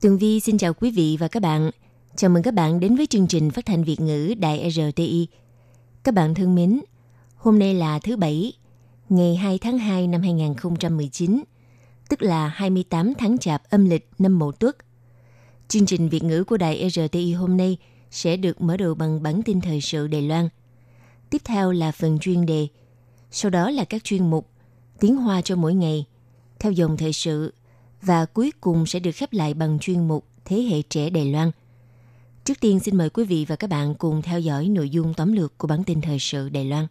Tường Vi xin chào quý vị và các bạn. Chào mừng các bạn đến với chương trình phát thanh Việt ngữ Đài RTI. Các bạn thân mến, hôm nay là thứ Bảy, ngày 2 tháng 2 năm 2019, tức là 28 tháng Chạp âm lịch năm Mậu Tuất. Chương trình Việt ngữ của Đài RTI hôm nay sẽ được mở đầu bằng bản tin thời sự Đài Loan. Tiếp theo là phần chuyên đề, sau đó là các chuyên mục Tiếng Hoa cho mỗi ngày, theo dòng thời sự và cuối cùng sẽ được khép lại bằng chuyên mục Thế hệ trẻ Đài Loan. Trước tiên xin mời quý vị và các bạn cùng theo dõi nội dung tóm lược của bản tin thời sự Đài Loan.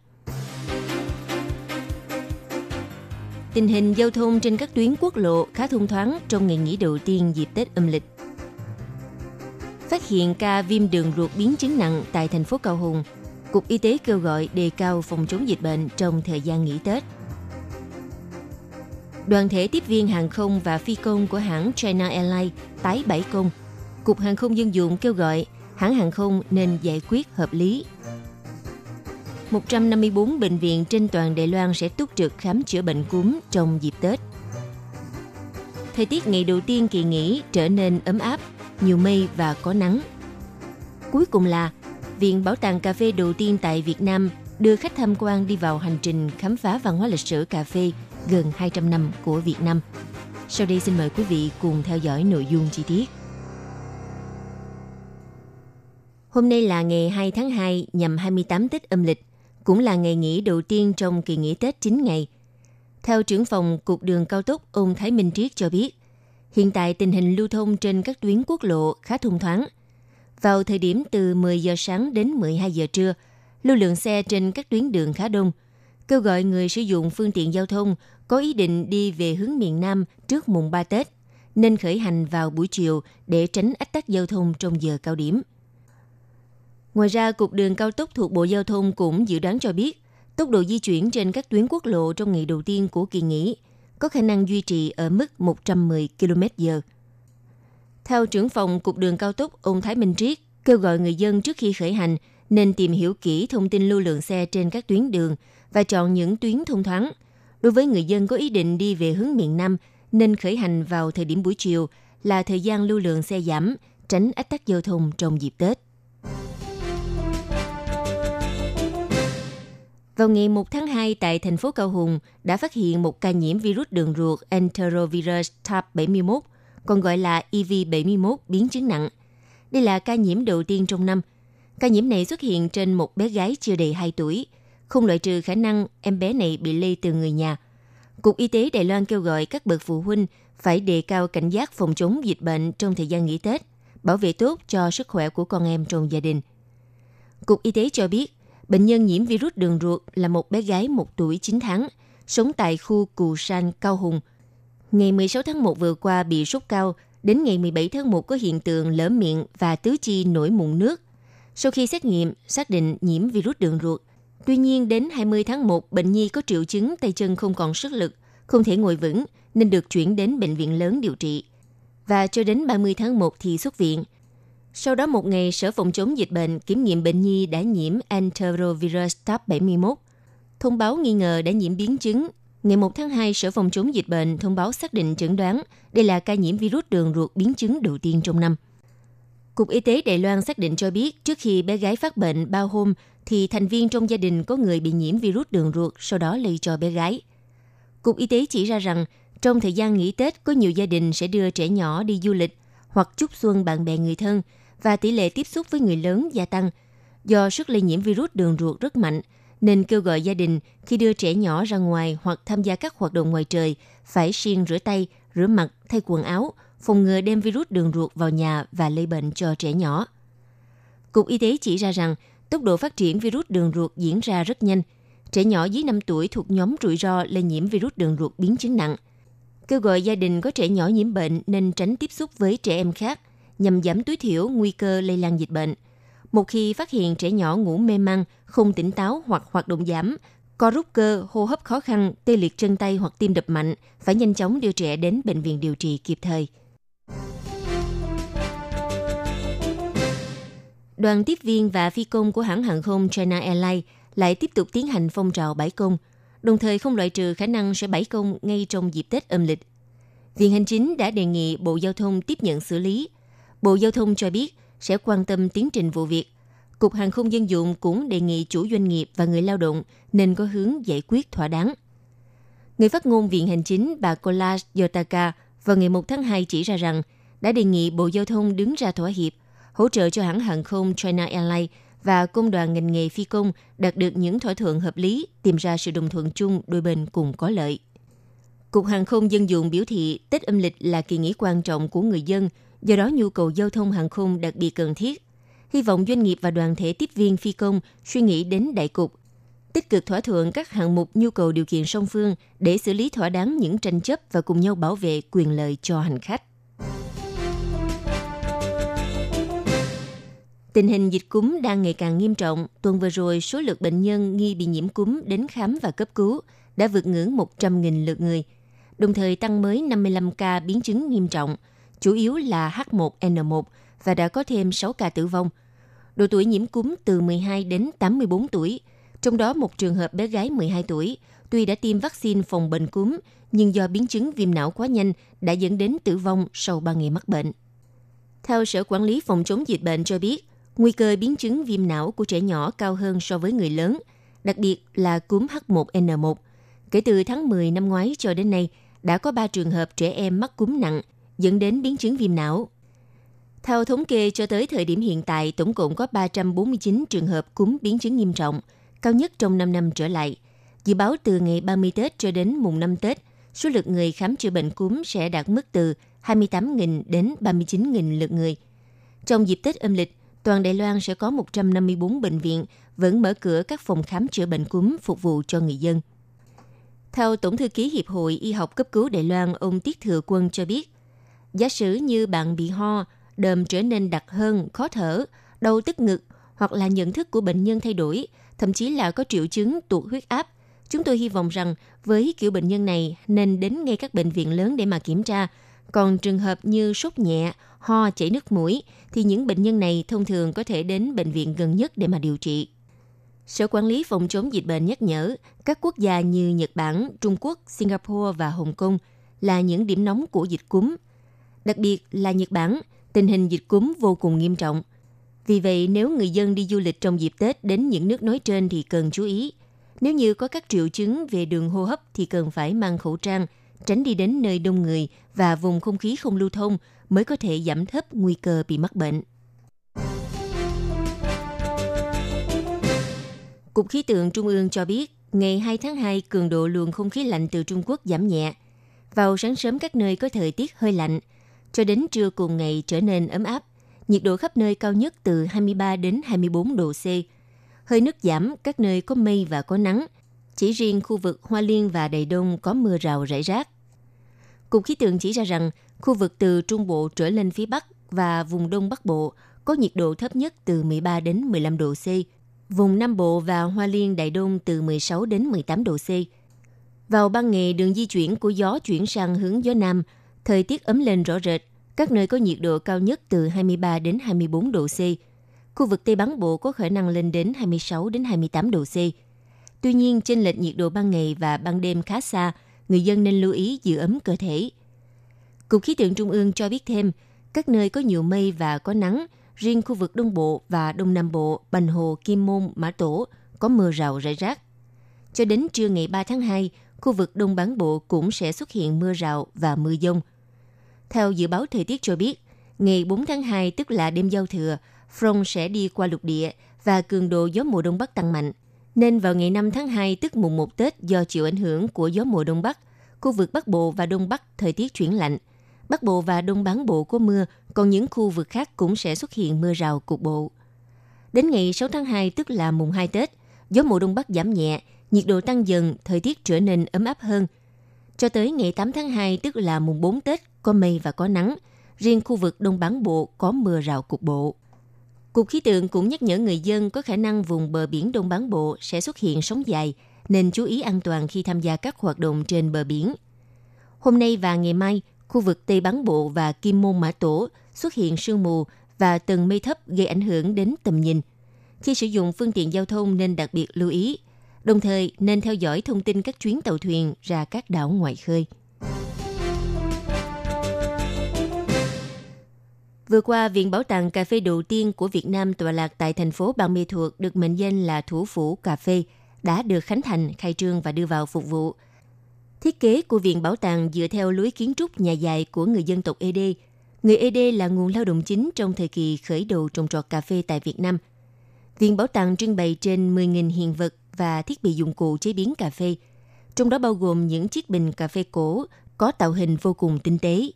Tình hình giao thông trên các tuyến quốc lộ khá thông thoáng trong ngày nghỉ đầu tiên dịp Tết âm lịch. Phát hiện ca viêm đường ruột biến chứng nặng tại thành phố Cao Hùng, Cục Y tế kêu gọi đề cao phòng chống dịch bệnh trong thời gian nghỉ Tết – đoàn thể tiếp viên hàng không và phi công của hãng China Airlines tái bảy công. Cục Hàng không Dân dụng kêu gọi hãng hàng không nên giải quyết hợp lý. 154 bệnh viện trên toàn Đài Loan sẽ túc trực khám chữa bệnh cúm trong dịp Tết. Thời tiết ngày đầu tiên kỳ nghỉ trở nên ấm áp, nhiều mây và có nắng. Cuối cùng là Viện Bảo tàng Cà phê đầu tiên tại Việt Nam đưa khách tham quan đi vào hành trình khám phá văn hóa lịch sử cà phê gần 200 năm của Việt Nam. Sau đây xin mời quý vị cùng theo dõi nội dung chi tiết. Hôm nay là ngày 2 tháng 2 nhằm 28 Tết âm lịch, cũng là ngày nghỉ đầu tiên trong kỳ nghỉ Tết 9 ngày. Theo trưởng phòng Cục đường cao tốc ông Thái Minh Triết cho biết, hiện tại tình hình lưu thông trên các tuyến quốc lộ khá thông thoáng. Vào thời điểm từ 10 giờ sáng đến 12 giờ trưa, lưu lượng xe trên các tuyến đường khá đông – kêu gọi người sử dụng phương tiện giao thông có ý định đi về hướng miền Nam trước mùng 3 Tết, nên khởi hành vào buổi chiều để tránh ách tắc giao thông trong giờ cao điểm. Ngoài ra, Cục đường cao tốc thuộc Bộ Giao thông cũng dự đoán cho biết, tốc độ di chuyển trên các tuyến quốc lộ trong ngày đầu tiên của kỳ nghỉ có khả năng duy trì ở mức 110 km/h. Theo trưởng phòng Cục đường cao tốc, ông Thái Minh Triết kêu gọi người dân trước khi khởi hành nên tìm hiểu kỹ thông tin lưu lượng xe trên các tuyến đường và chọn những tuyến thông thoáng. Đối với người dân có ý định đi về hướng miền Nam, nên khởi hành vào thời điểm buổi chiều là thời gian lưu lượng xe giảm, tránh ách tắc giao thông trong dịp Tết. Vào ngày 1 tháng 2 tại thành phố Cao Hùng đã phát hiện một ca nhiễm virus đường ruột Enterovirus type 71, còn gọi là EV71 biến chứng nặng. Đây là ca nhiễm đầu tiên trong năm. Ca nhiễm này xuất hiện trên một bé gái chưa đầy 2 tuổi – không loại trừ khả năng em bé này bị lây từ người nhà. Cục Y tế Đài Loan kêu gọi các bậc phụ huynh phải đề cao cảnh giác phòng chống dịch bệnh trong thời gian nghỉ Tết, bảo vệ tốt cho sức khỏe của con em trong gia đình. Cục Y tế cho biết, bệnh nhân nhiễm virus đường ruột là một bé gái 1 tuổi 9 tháng, sống tại khu Cù San, Cao Hùng. Ngày 16 tháng 1 vừa qua bị sốt cao, đến ngày 17 tháng 1 có hiện tượng lở miệng và tứ chi nổi mụn nước. Sau khi xét nghiệm, xác định nhiễm virus đường ruột, Tuy nhiên, đến 20 tháng 1, bệnh nhi có triệu chứng tay chân không còn sức lực, không thể ngồi vững, nên được chuyển đến bệnh viện lớn điều trị. Và cho đến 30 tháng 1 thì xuất viện. Sau đó một ngày, Sở Phòng chống dịch bệnh kiểm nghiệm bệnh nhi đã nhiễm enterovirus type 71. Thông báo nghi ngờ đã nhiễm biến chứng. Ngày 1 tháng 2, Sở Phòng chống dịch bệnh thông báo xác định chẩn đoán đây là ca nhiễm virus đường ruột biến chứng đầu tiên trong năm. Cục Y tế Đài Loan xác định cho biết trước khi bé gái phát bệnh bao hôm thì thành viên trong gia đình có người bị nhiễm virus đường ruột, sau đó lây cho bé gái. Cục Y tế chỉ ra rằng, trong thời gian nghỉ Tết có nhiều gia đình sẽ đưa trẻ nhỏ đi du lịch hoặc chúc xuân bạn bè người thân và tỷ lệ tiếp xúc với người lớn gia tăng. Do sức lây nhiễm virus đường ruột rất mạnh, nên kêu gọi gia đình khi đưa trẻ nhỏ ra ngoài hoặc tham gia các hoạt động ngoài trời phải siêng rửa tay, rửa mặt, thay quần áo, phòng ngừa đem virus đường ruột vào nhà và lây bệnh cho trẻ nhỏ. Cục Y tế chỉ ra rằng tốc độ phát triển virus đường ruột diễn ra rất nhanh. Trẻ nhỏ dưới 5 tuổi thuộc nhóm rủi ro lây nhiễm virus đường ruột biến chứng nặng. kêu gọi gia đình có trẻ nhỏ nhiễm bệnh nên tránh tiếp xúc với trẻ em khác nhằm giảm tối thiểu nguy cơ lây lan dịch bệnh. Một khi phát hiện trẻ nhỏ ngủ mê man, không tỉnh táo hoặc hoạt động giảm, co rút cơ, hô hấp khó khăn, tê liệt chân tay hoặc tim đập mạnh, phải nhanh chóng đưa trẻ đến bệnh viện điều trị kịp thời. Đoàn tiếp viên và phi công của hãng hàng không China Airlines lại tiếp tục tiến hành phong trào bãi công, đồng thời không loại trừ khả năng sẽ bãi công ngay trong dịp Tết âm lịch. Viện Hành Chính đã đề nghị Bộ Giao thông tiếp nhận xử lý. Bộ Giao thông cho biết sẽ quan tâm tiến trình vụ việc. Cục Hàng không Dân dụng cũng đề nghị chủ doanh nghiệp và người lao động nên có hướng giải quyết thỏa đáng. Người phát ngôn Viện Hành Chính bà Kola Yotaka vào ngày 1 tháng 2 chỉ ra rằng đã đề nghị Bộ Giao thông đứng ra thỏa hiệp, hỗ trợ cho hãng hàng không China Airlines và công đoàn ngành nghề phi công đạt được những thỏa thuận hợp lý, tìm ra sự đồng thuận chung đôi bên cùng có lợi. Cục Hàng không Dân dụng biểu thị Tết âm lịch là kỳ nghỉ quan trọng của người dân, do đó nhu cầu giao thông hàng không đặc biệt cần thiết. Hy vọng doanh nghiệp và đoàn thể tiếp viên phi công suy nghĩ đến đại cục, tích cực thỏa thuận các hạng mục nhu cầu điều kiện song phương để xử lý thỏa đáng những tranh chấp và cùng nhau bảo vệ quyền lợi cho hành khách. Tình hình dịch cúm đang ngày càng nghiêm trọng. Tuần vừa rồi, số lượng bệnh nhân nghi bị nhiễm cúm đến khám và cấp cứu đã vượt ngưỡng 100.000 lượt người, đồng thời tăng mới 55 ca biến chứng nghiêm trọng, chủ yếu là H1N1 và đã có thêm 6 ca tử vong. Độ tuổi nhiễm cúm từ 12 đến 84 tuổi, trong đó một trường hợp bé gái 12 tuổi, tuy đã tiêm vaccine phòng bệnh cúm, nhưng do biến chứng viêm não quá nhanh đã dẫn đến tử vong sau 3 ngày mắc bệnh. Theo Sở Quản lý Phòng chống dịch bệnh cho biết, nguy cơ biến chứng viêm não của trẻ nhỏ cao hơn so với người lớn, đặc biệt là cúm H1N1. Kể từ tháng 10 năm ngoái cho đến nay, đã có 3 trường hợp trẻ em mắc cúm nặng, dẫn đến biến chứng viêm não. Theo thống kê cho tới thời điểm hiện tại, tổng cộng có 349 trường hợp cúm biến chứng nghiêm trọng, cao nhất trong 5 năm trở lại. Dự báo từ ngày 30 Tết cho đến mùng 5 Tết, số lượt người khám chữa bệnh cúm sẽ đạt mức từ 28.000 đến 39.000 lượt người. Trong dịp Tết âm lịch, toàn Đài Loan sẽ có 154 bệnh viện vẫn mở cửa các phòng khám chữa bệnh cúm phục vụ cho người dân. Theo Tổng thư ký Hiệp hội Y học cấp cứu Đài Loan, ông Tiết Thừa Quân cho biết, giả sử như bạn bị ho, đờm trở nên đặc hơn, khó thở, đau tức ngực hoặc là nhận thức của bệnh nhân thay đổi, thậm chí là có triệu chứng tụt huyết áp. Chúng tôi hy vọng rằng với kiểu bệnh nhân này nên đến ngay các bệnh viện lớn để mà kiểm tra. Còn trường hợp như sốt nhẹ, ho, chảy nước mũi thì những bệnh nhân này thông thường có thể đến bệnh viện gần nhất để mà điều trị. Sở Quản lý Phòng chống dịch bệnh nhắc nhở các quốc gia như Nhật Bản, Trung Quốc, Singapore và Hồng Kông là những điểm nóng của dịch cúm. Đặc biệt là Nhật Bản, tình hình dịch cúm vô cùng nghiêm trọng. Vì vậy, nếu người dân đi du lịch trong dịp Tết đến những nước nói trên thì cần chú ý. Nếu như có các triệu chứng về đường hô hấp thì cần phải mang khẩu trang, tránh đi đến nơi đông người và vùng không khí không lưu thông mới có thể giảm thấp nguy cơ bị mắc bệnh. Cục Khí tượng Trung ương cho biết, ngày 2 tháng 2, cường độ luồng không khí lạnh từ Trung Quốc giảm nhẹ. Vào sáng sớm các nơi có thời tiết hơi lạnh, cho đến trưa cùng ngày trở nên ấm áp. Nhiệt độ khắp nơi cao nhất từ 23 đến 24 độ C. Hơi nước giảm, các nơi có mây và có nắng. Chỉ riêng khu vực Hoa Liên và Đài Đông có mưa rào rải rác. Cục khí tượng chỉ ra rằng, khu vực từ Trung Bộ trở lên phía Bắc và vùng Đông Bắc Bộ có nhiệt độ thấp nhất từ 13 đến 15 độ C, vùng Nam Bộ và Hoa Liên Đại Đông từ 16 đến 18 độ C. Vào ban ngày, đường di chuyển của gió chuyển sang hướng gió Nam, thời tiết ấm lên rõ rệt, các nơi có nhiệt độ cao nhất từ 23 đến 24 độ C. Khu vực Tây bắc Bộ có khả năng lên đến 26 đến 28 độ C. Tuy nhiên, trên lệch nhiệt độ ban ngày và ban đêm khá xa, người dân nên lưu ý giữ ấm cơ thể. Cục khí tượng Trung ương cho biết thêm, các nơi có nhiều mây và có nắng, riêng khu vực Đông Bộ và Đông Nam Bộ, Bành Hồ, Kim Môn, Mã Tổ có mưa rào rải rác. Cho đến trưa ngày 3 tháng 2, khu vực Đông Bán Bộ cũng sẽ xuất hiện mưa rào và mưa dông. Theo dự báo thời tiết cho biết, ngày 4 tháng 2 tức là đêm giao thừa, Front sẽ đi qua lục địa và cường độ gió mùa đông bắc tăng mạnh. Nên vào ngày 5 tháng 2 tức mùng 1 Tết do chịu ảnh hưởng của gió mùa đông bắc, khu vực Bắc Bộ và Đông Bắc thời tiết chuyển lạnh. Bắc Bộ và Đông Bán Bộ có mưa, còn những khu vực khác cũng sẽ xuất hiện mưa rào cục bộ. Đến ngày 6 tháng 2 tức là mùng 2 Tết, gió mùa Đông Bắc giảm nhẹ, nhiệt độ tăng dần, thời tiết trở nên ấm áp hơn. Cho tới ngày 8 tháng 2 tức là mùng 4 Tết có mây và có nắng. Riêng khu vực Đông Bán Bộ có mưa rào cục bộ. Cục khí tượng cũng nhắc nhở người dân có khả năng vùng bờ biển Đông Bán Bộ sẽ xuất hiện sóng dài, nên chú ý an toàn khi tham gia các hoạt động trên bờ biển. Hôm nay và ngày mai, khu vực Tây Bán Bộ và Kim Môn Mã Tổ xuất hiện sương mù và tầng mây thấp gây ảnh hưởng đến tầm nhìn. Khi sử dụng phương tiện giao thông nên đặc biệt lưu ý, đồng thời nên theo dõi thông tin các chuyến tàu thuyền ra các đảo ngoài khơi. Vừa qua, Viện Bảo tàng Cà phê đầu tiên của Việt Nam tọa lạc tại thành phố Ban Mê Thuột được mệnh danh là thủ phủ cà phê, đã được khánh thành, khai trương và đưa vào phục vụ. Thiết kế của Viện Bảo tàng dựa theo lối kiến trúc nhà dài của người dân tộc Ede. Người Ede là nguồn lao động chính trong thời kỳ khởi đầu trồng trọt cà phê tại Việt Nam. Viện Bảo tàng trưng bày trên 10.000 hiện vật và thiết bị dụng cụ chế biến cà phê, trong đó bao gồm những chiếc bình cà phê cổ có tạo hình vô cùng tinh tế,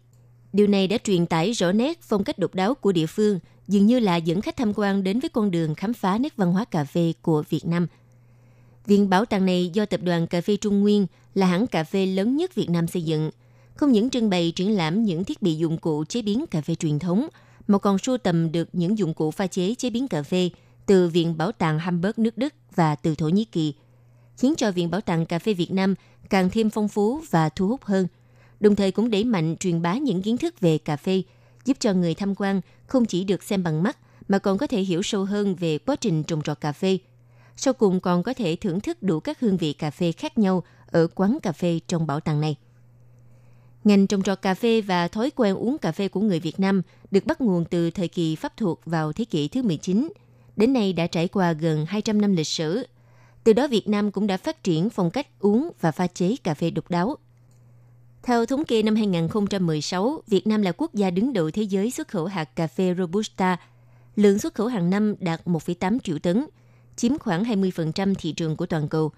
Điều này đã truyền tải rõ nét phong cách độc đáo của địa phương, dường như là dẫn khách tham quan đến với con đường khám phá nét văn hóa cà phê của Việt Nam. Viện bảo tàng này do Tập đoàn Cà phê Trung Nguyên là hãng cà phê lớn nhất Việt Nam xây dựng. Không những trưng bày triển lãm những thiết bị dụng cụ chế biến cà phê truyền thống, mà còn sưu tầm được những dụng cụ pha chế chế biến cà phê từ Viện Bảo tàng Hamburg nước Đức và từ Thổ Nhĩ Kỳ, khiến cho Viện Bảo tàng Cà phê Việt Nam càng thêm phong phú và thu hút hơn – đồng thời cũng đẩy mạnh truyền bá những kiến thức về cà phê, giúp cho người tham quan không chỉ được xem bằng mắt mà còn có thể hiểu sâu hơn về quá trình trồng trọt cà phê. Sau cùng còn có thể thưởng thức đủ các hương vị cà phê khác nhau ở quán cà phê trong bảo tàng này. Ngành trồng trọt cà phê và thói quen uống cà phê của người Việt Nam được bắt nguồn từ thời kỳ Pháp thuộc vào thế kỷ thứ 19. Đến nay đã trải qua gần 200 năm lịch sử. Từ đó Việt Nam cũng đã phát triển phong cách uống và pha chế cà phê độc đáo – theo thống kê năm 2016, Việt Nam là quốc gia đứng đầu thế giới xuất khẩu hạt cà phê Robusta. Lượng xuất khẩu hàng năm đạt 1,8 triệu tấn, chiếm khoảng 20% thị trường của toàn cầu.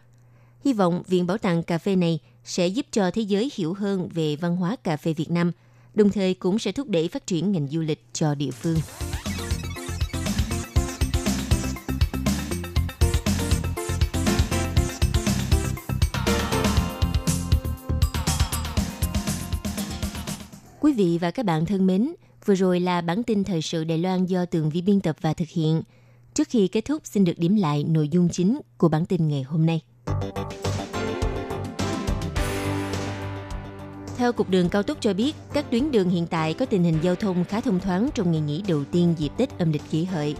Hy vọng Viện Bảo tàng Cà phê này sẽ giúp cho thế giới hiểu hơn về văn hóa cà phê Việt Nam, đồng thời cũng sẽ thúc đẩy phát triển ngành du lịch cho địa phương. Quý vị và các bạn thân mến, vừa rồi là bản tin thời sự Đài Loan do Tường Vi biên tập và thực hiện. Trước khi kết thúc, xin được điểm lại nội dung chính của bản tin ngày hôm nay. Theo Cục Đường Cao tốc cho biết, các tuyến đường hiện tại có tình hình giao thông khá thông thoáng trong ngày nghỉ đầu tiên dịp Tết âm lịch kỷ hợi.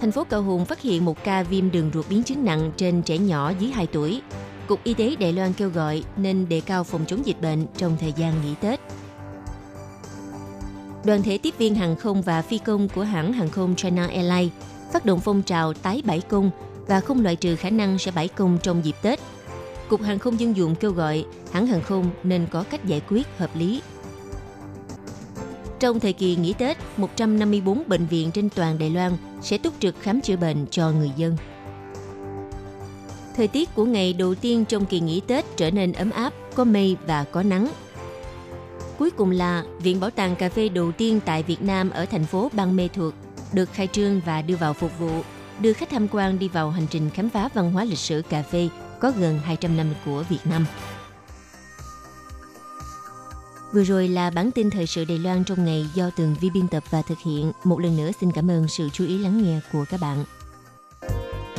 Thành phố Cao Hùng phát hiện một ca viêm đường ruột biến chứng nặng trên trẻ nhỏ dưới 2 tuổi. Cục Y tế Đài Loan kêu gọi nên đề cao phòng chống dịch bệnh trong thời gian nghỉ Tết. Đoàn thể tiếp viên hàng không và phi công của hãng hàng không China Airlines phát động phong trào tái bãi công và không loại trừ khả năng sẽ bãi công trong dịp Tết. Cục Hàng không Dân dụng kêu gọi hãng hàng không nên có cách giải quyết hợp lý. Trong thời kỳ nghỉ Tết, 154 bệnh viện trên toàn Đài Loan sẽ túc trực khám chữa bệnh cho người dân. Thời tiết của ngày đầu tiên trong kỳ nghỉ Tết trở nên ấm áp, có mây và có nắng. Cuối cùng là Viện Bảo tàng Cà phê đầu tiên tại Việt Nam ở thành phố Bang Mê Thuột được khai trương và đưa vào phục vụ, đưa khách tham quan đi vào hành trình khám phá văn hóa lịch sử cà phê có gần 200 năm của Việt Nam. Vừa rồi là bản tin thời sự Đài Loan trong ngày do Tường Vi biên tập và thực hiện. Một lần nữa xin cảm ơn sự chú ý lắng nghe của các bạn.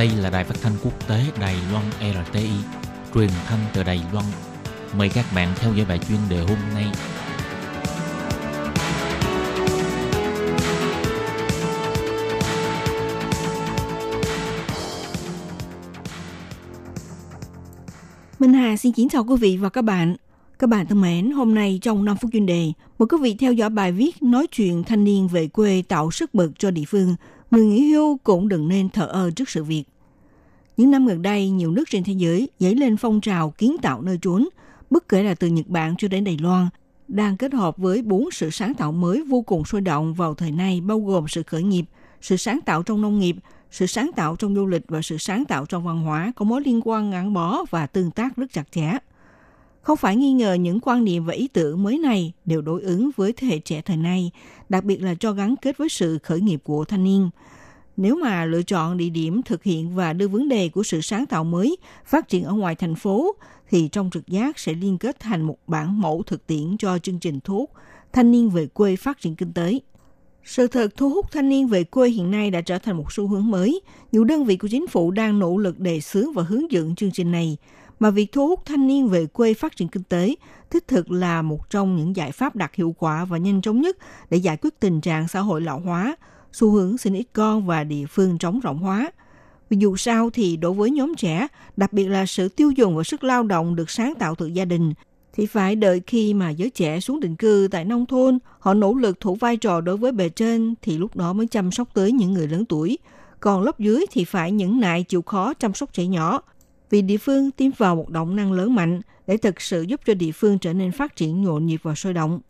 Đây là đài phát thanh quốc tế Đài Loan RTI, truyền thanh từ Đài Loan. Mời các bạn theo dõi bài chuyên đề hôm nay. Minh Hà xin kính chào quý vị và các bạn. Các bạn thân mến, hôm nay trong 5 phút chuyên đề, mời quý vị theo dõi bài viết nói chuyện thanh niên về quê tạo sức bật cho địa phương. Người nghỉ hưu cũng đừng nên thờ ơ trước sự việc. Những năm gần đây, nhiều nước trên thế giới dấy lên phong trào kiến tạo nơi trốn, bất kể là từ Nhật Bản cho đến Đài Loan, đang kết hợp với bốn sự sáng tạo mới vô cùng sôi động vào thời nay bao gồm sự khởi nghiệp, sự sáng tạo trong nông nghiệp, sự sáng tạo trong du lịch và sự sáng tạo trong văn hóa có mối liên quan gắn bó và tương tác rất chặt chẽ. Không phải nghi ngờ những quan niệm và ý tưởng mới này đều đối ứng với thế hệ trẻ thời nay, đặc biệt là cho gắn kết với sự khởi nghiệp của thanh niên. Nếu mà lựa chọn địa điểm thực hiện và đưa vấn đề của sự sáng tạo mới phát triển ở ngoài thành phố, thì trong trực giác sẽ liên kết thành một bản mẫu thực tiễn cho chương trình thuốc thanh niên về quê phát triển kinh tế. Sự thật thu hút thanh niên về quê hiện nay đã trở thành một xu hướng mới. Nhiều đơn vị của chính phủ đang nỗ lực đề xướng và hướng dẫn chương trình này, mà việc thu hút thanh niên về quê phát triển kinh tế thiết thực là một trong những giải pháp đạt hiệu quả và nhanh chóng nhất để giải quyết tình trạng xã hội lão hóa, xu hướng sinh ít con và địa phương trống rộng hóa. Vì dù sao thì đối với nhóm trẻ, đặc biệt là sự tiêu dùng và sức lao động được sáng tạo từ gia đình, thì phải đợi khi mà giới trẻ xuống định cư tại nông thôn, họ nỗ lực thủ vai trò đối với bề trên thì lúc đó mới chăm sóc tới những người lớn tuổi. Còn lớp dưới thì phải những nại chịu khó chăm sóc trẻ nhỏ. Vì địa phương tiêm vào một động năng lớn mạnh để thực sự giúp cho địa phương trở nên phát triển nhộn nhịp và sôi động.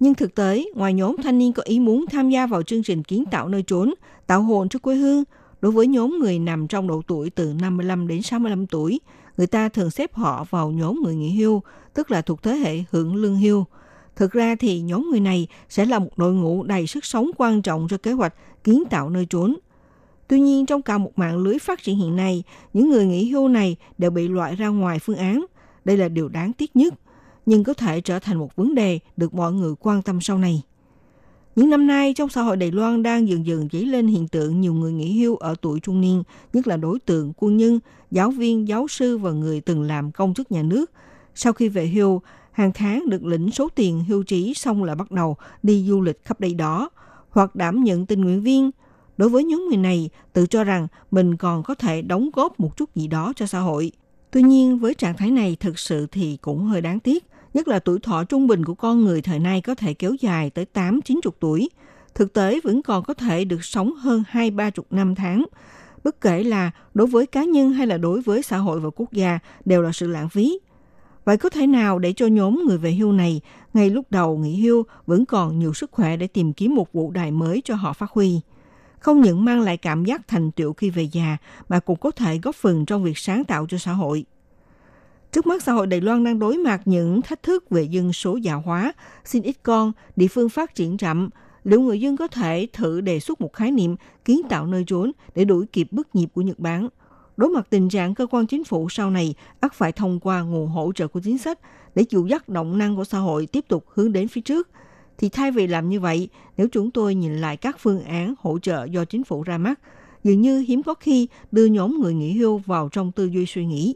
Nhưng thực tế, ngoài nhóm thanh niên có ý muốn tham gia vào chương trình kiến tạo nơi trốn, tạo hồn cho quê hương, đối với nhóm người nằm trong độ tuổi từ 55 đến 65 tuổi, người ta thường xếp họ vào nhóm người nghỉ hưu, tức là thuộc thế hệ hưởng lương hưu. Thực ra thì nhóm người này sẽ là một đội ngũ đầy sức sống quan trọng cho kế hoạch kiến tạo nơi trốn. Tuy nhiên, trong cả một mạng lưới phát triển hiện nay, những người nghỉ hưu này đều bị loại ra ngoài phương án. Đây là điều đáng tiếc nhất, nhưng có thể trở thành một vấn đề được mọi người quan tâm sau này. Những năm nay, trong xã hội Đài Loan đang dần dần dấy lên hiện tượng nhiều người nghỉ hưu ở tuổi trung niên, nhất là đối tượng quân nhân, giáo viên, giáo sư và người từng làm công chức nhà nước. Sau khi về hưu, hàng tháng được lĩnh số tiền hưu trí xong là bắt đầu đi du lịch khắp đây đó, hoặc đảm nhận tình nguyện viên. Đối với nhóm người này, tự cho rằng mình còn có thể đóng góp một chút gì đó cho xã hội. Tuy nhiên, với trạng thái này thực sự thì cũng hơi đáng tiếc nhất là tuổi thọ trung bình của con người thời nay có thể kéo dài tới 8-90 tuổi. Thực tế vẫn còn có thể được sống hơn 2-30 năm tháng. Bất kể là đối với cá nhân hay là đối với xã hội và quốc gia đều là sự lãng phí. Vậy có thể nào để cho nhóm người về hưu này ngay lúc đầu nghỉ hưu vẫn còn nhiều sức khỏe để tìm kiếm một vụ đài mới cho họ phát huy? Không những mang lại cảm giác thành tựu khi về già mà cũng có thể góp phần trong việc sáng tạo cho xã hội. Trước mắt xã hội Đài Loan đang đối mặt những thách thức về dân số già hóa, xin ít con, địa phương phát triển chậm. Liệu người dân có thể thử đề xuất một khái niệm kiến tạo nơi trốn để đuổi kịp bước nhịp của Nhật Bản? Đối mặt tình trạng cơ quan chính phủ sau này ắt phải thông qua nguồn hỗ trợ của chính sách để dụ dắt động năng của xã hội tiếp tục hướng đến phía trước. Thì thay vì làm như vậy, nếu chúng tôi nhìn lại các phương án hỗ trợ do chính phủ ra mắt, dường như hiếm có khi đưa nhóm người nghỉ hưu vào trong tư duy suy nghĩ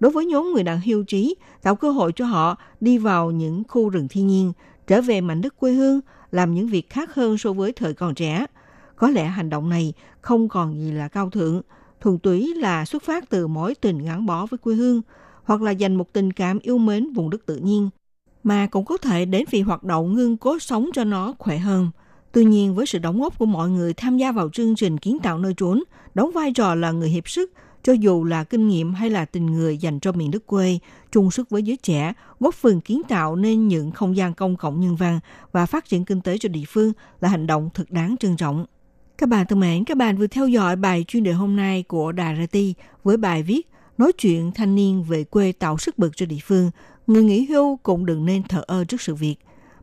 đối với nhóm người đang hưu trí, tạo cơ hội cho họ đi vào những khu rừng thiên nhiên, trở về mảnh đất quê hương, làm những việc khác hơn so với thời còn trẻ. Có lẽ hành động này không còn gì là cao thượng, thuần túy là xuất phát từ mối tình gắn bó với quê hương, hoặc là dành một tình cảm yêu mến vùng đất tự nhiên, mà cũng có thể đến vì hoạt động ngưng cố sống cho nó khỏe hơn. Tuy nhiên, với sự đóng góp của mọi người tham gia vào chương trình kiến tạo nơi trốn, đóng vai trò là người hiệp sức, cho dù là kinh nghiệm hay là tình người dành cho miền đất quê, chung sức với giới trẻ, góp phần kiến tạo nên những không gian công cộng nhân văn và phát triển kinh tế cho địa phương là hành động thực đáng trân trọng. Các bạn thân mến, các bạn vừa theo dõi bài chuyên đề hôm nay của Đài RT với bài viết Nói chuyện thanh niên về quê tạo sức bật cho địa phương, người nghỉ hưu cũng đừng nên thờ ơ trước sự việc.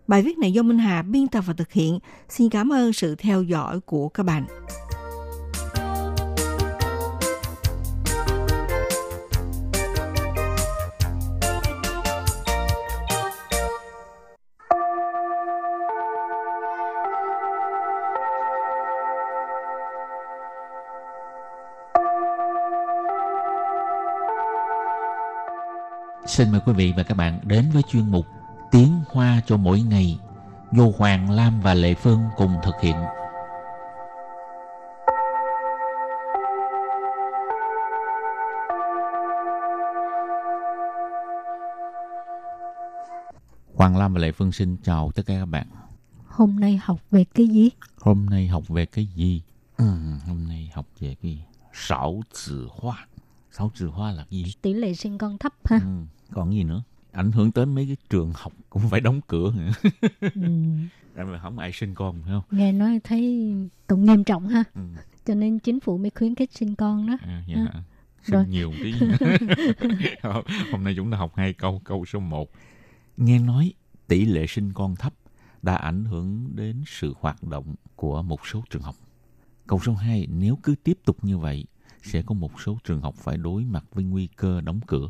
Bài viết này do Minh Hà biên tập và thực hiện. Xin cảm ơn sự theo dõi của các bạn. Xin mời quý vị và các bạn đến với chuyên mục Tiếng Hoa cho mỗi ngày do Hoàng Lam và Lệ Phương cùng thực hiện. Hoàng Lam và Lệ Phương xin chào tất cả các bạn. Hôm nay học về cái gì? Hôm nay học về cái gì? Ừ, hôm nay học về cái sáu tử hoa. Sáu tử hoa là gì? Tỷ lệ sinh con thấp ha. Ừ, còn gì nữa? Ảnh hưởng tới mấy cái trường học cũng phải đóng cửa nữa. Ừ. Tại vì không ai sinh con phải không? Nghe nói thấy cũng nghiêm trọng ha. Ừ. Cho nên chính phủ mới khuyến khích sinh con đó. À, dạ. À. Sinh Rồi. nhiều một tí. Hôm nay chúng ta học hai câu. Câu số 1. Nghe nói tỷ lệ sinh con thấp đã ảnh hưởng đến sự hoạt động của một số trường học. Câu số 2. Nếu cứ tiếp tục như vậy, sẽ có một số trường học phải đối mặt với nguy cơ đóng cửa.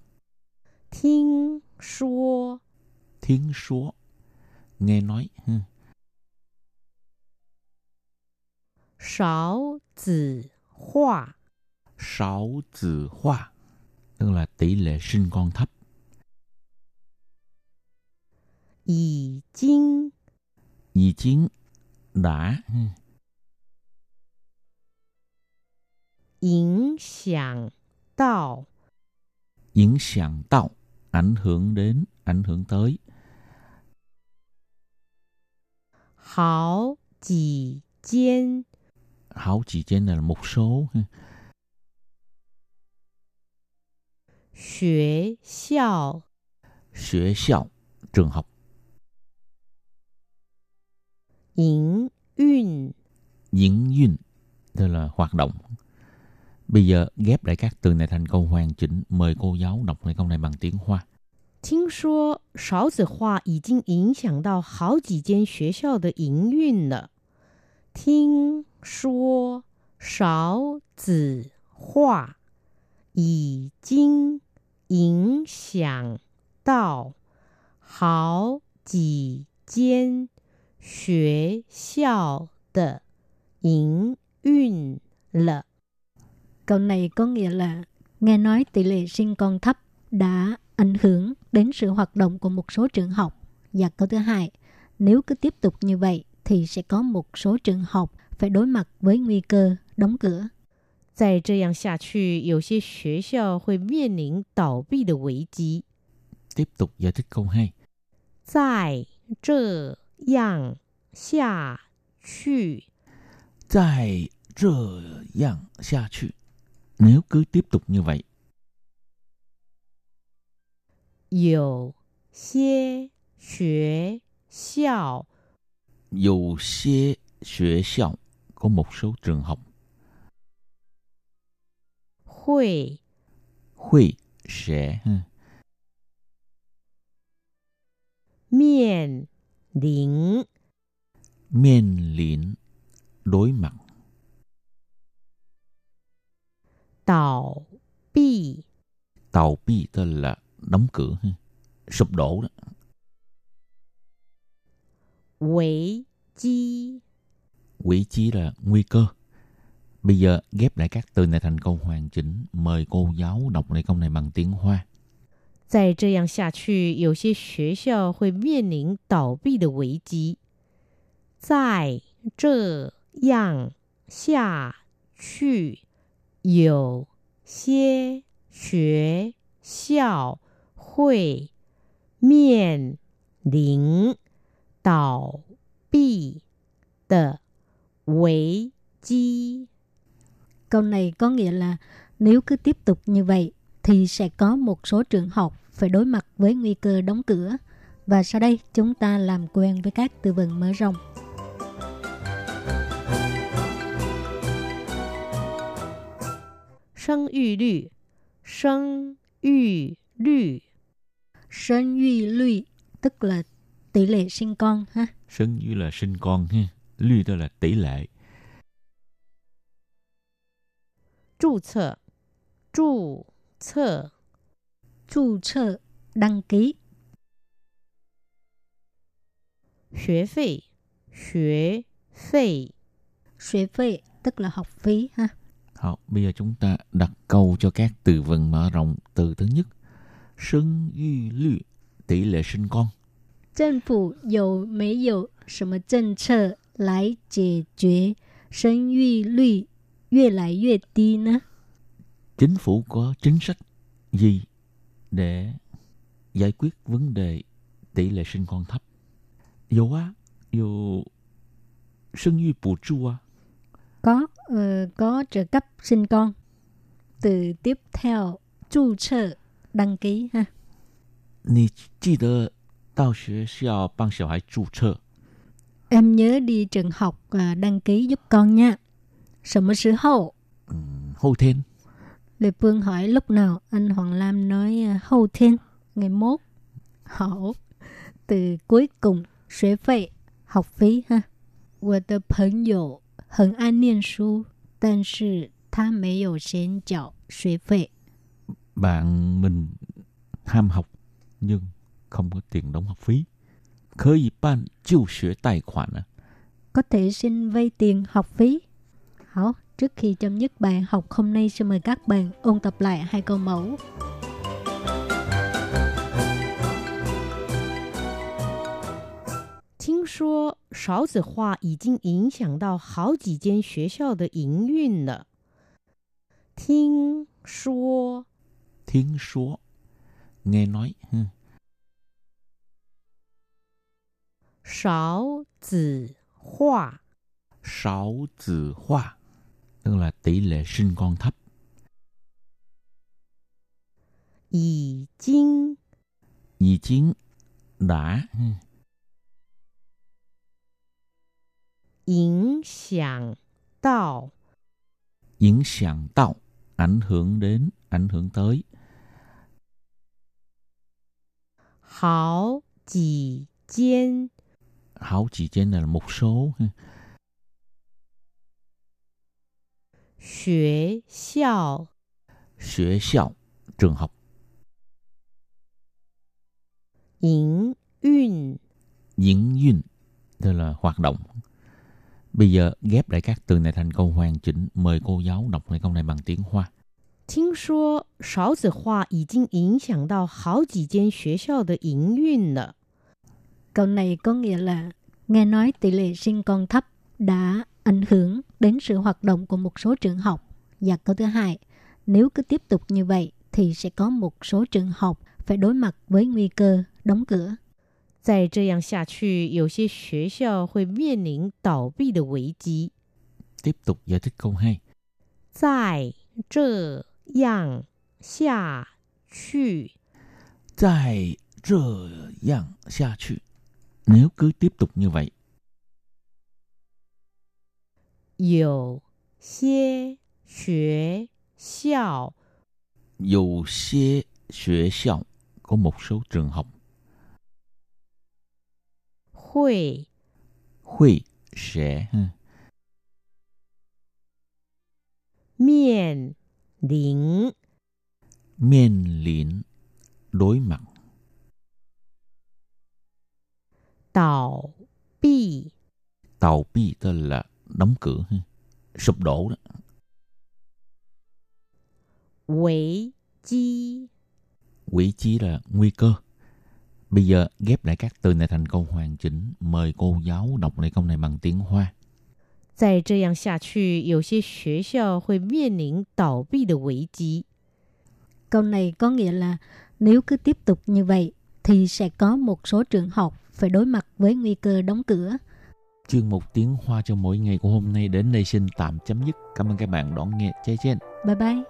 听说 Thiên số. Nghe nói. ha. 少子化 sáu tử hoa tức là tỷ lệ sinh con thấp 已经 Dì chiến đã ha, 影响到 diễn sàng tạo ảnh hưởng đến, ảnh hưởng tới. Hảo chỉ trên Hảo chỉ trên là một số. Xuế xiao Xuế xiao, trường học. Yến yun Yến yun, tức là hoạt động, bây giờ ghép lại các từ này thành câu hoàn chỉnh mời cô giáo đọc lại câu này bằng tiếng hoa 听说少子化已经影响到好几间学校的营运了。听说少子化已经影响到好几间学校的营运了。 Câu này có nghĩa là nghe nói tỷ lệ sinh con thấp đã ảnh hưởng đến sự hoạt động của một số trường học. Và câu thứ hai, nếu cứ tiếp tục như vậy thì sẽ có một số trường học phải đối mặt với nguy cơ đóng cửa. 再这样下去，有些学校会面临倒闭的危机。 tiếp tục giải thích câu 2再这样下去， 在这样下去 nếu cứ tiếp tục như vậy. Dù xie xuế xiao. Dù xie xuế xiao có một số trường học. Hội Hội sẽ Miền lính Miền lính đối mặt. 倒闭 tàu bi tên là đóng cửa ha, sụp đổ đó 危机。 quỷ chí là nguy cơ bây giờ ghép lại các từ này thành câu hoàn chỉnh mời cô giáo đọc lại câu này bằng tiếng hoa 再这样下去，有些学校会面临倒闭的危机。再这样下去， 有些学校会面临倒闭的危机。 Câu này có nghĩa là nếu cứ tiếp tục như vậy thì sẽ có một số trường học phải đối mặt với nguy cơ đóng cửa. Và sau đây chúng ta làm quen với các từ vựng mở rộng. 生育率，生育率， 生育率 tức là tỷ lệ sinh con ha. Sinh như là sinh con ha. Lư đó là tỷ lệ. 注册，注册，注册 đăng ký, 学费，学费， xuế phê tức là học phí ha. Học, bây giờ chúng ta đặt câu cho các từ vựng mở rộng. Từ thứ nhất, sinh yu lư, tỷ lệ sinh con. 政府有没有什么政策来解决生育率越来越低呢？ Chính phủ có chính sách gì để giải quyết vấn đề tỷ lệ sinh con thấp? 有啊，有生育补助啊。 Có ờ, có trợ cấp sinh con. Từ tiếp theo,注册 đăng ký ha. 你记得到学校帮小孩注册 Em nhớ đi trường học à, đăng ký giúp con nha. 什么时候? um, hô thiên Lê Phương hỏi lúc nào? Anh Hoàng Lam nói à, hậu thiên, ngày mốt. Hảo. Từ cuối cùng, xuế phệ, học phí ha. 我的朋友 很爱念书，但是他没有先缴学费。 bạn mình ham học nhưng không có tiền đóng học phí. Khởi gì ban chiêu xuế tài khoản à? Có thể xin vay tiền học phí. Hảo, trước khi chấm dứt bài học hôm nay xin mời các bạn ôn tập lại hai câu mẫu. 说少子化已经影响到好几间学校的营运了。听说 Thiên số nghe nói ha. 少子化 sáu tử hoa tức là tỷ lệ sinh con thấp 已经 Dì chiến đã ha. Ảnh hưởng tạo Ảnh hưởng tạo Ảnh hưởng đến, ảnh hưởng tới。Hảo chỉ chén Hảo chỉ chén là một số。Xuế xiao Xuế xiao, trường học。Yến yun Yến yun, tức là hoạt động。bây giờ ghép lại các từ này thành câu hoàn chỉnh mời cô giáo đọc lại câu này bằng tiếng hoa 听说少子化已经影响到好几间学校的营运了。 Câu này có nghĩa là nghe nói tỷ lệ sinh con thấp đã ảnh hưởng đến sự hoạt động của một số trường học. Và câu thứ hai, nếu cứ tiếp tục như vậy thì sẽ có một số trường học phải đối mặt với nguy cơ đóng cửa. 再这样下去，有些学校会面临倒闭的危机。tiếp tục giải thích câu hai 再这样下去，在这样下去 nếu cứ tiếp tục như vậy 有些学校有些学校 có một số trường học 会 huy sẽ ha, 面临 miên liễn đối mặt 倒闭 tàu bi tức là đóng cửa ha, sụp đổ đó 危机。 quỷ chí là nguy cơ bây giờ ghép lại các từ này thành câu hoàn chỉnh mời cô giáo đọc lại câu này bằng tiếng hoa 再这样下去，有些学校会面临倒闭的危机。 Câu này có nghĩa là nếu cứ tiếp tục như vậy thì sẽ có một số trường học phải đối mặt với nguy cơ đóng cửa. Chuyên mục tiếng Hoa cho mỗi ngày của hôm nay đến đây xin tạm chấm dứt. Cảm ơn các bạn đón nghe. Chê chen. Bye bye. “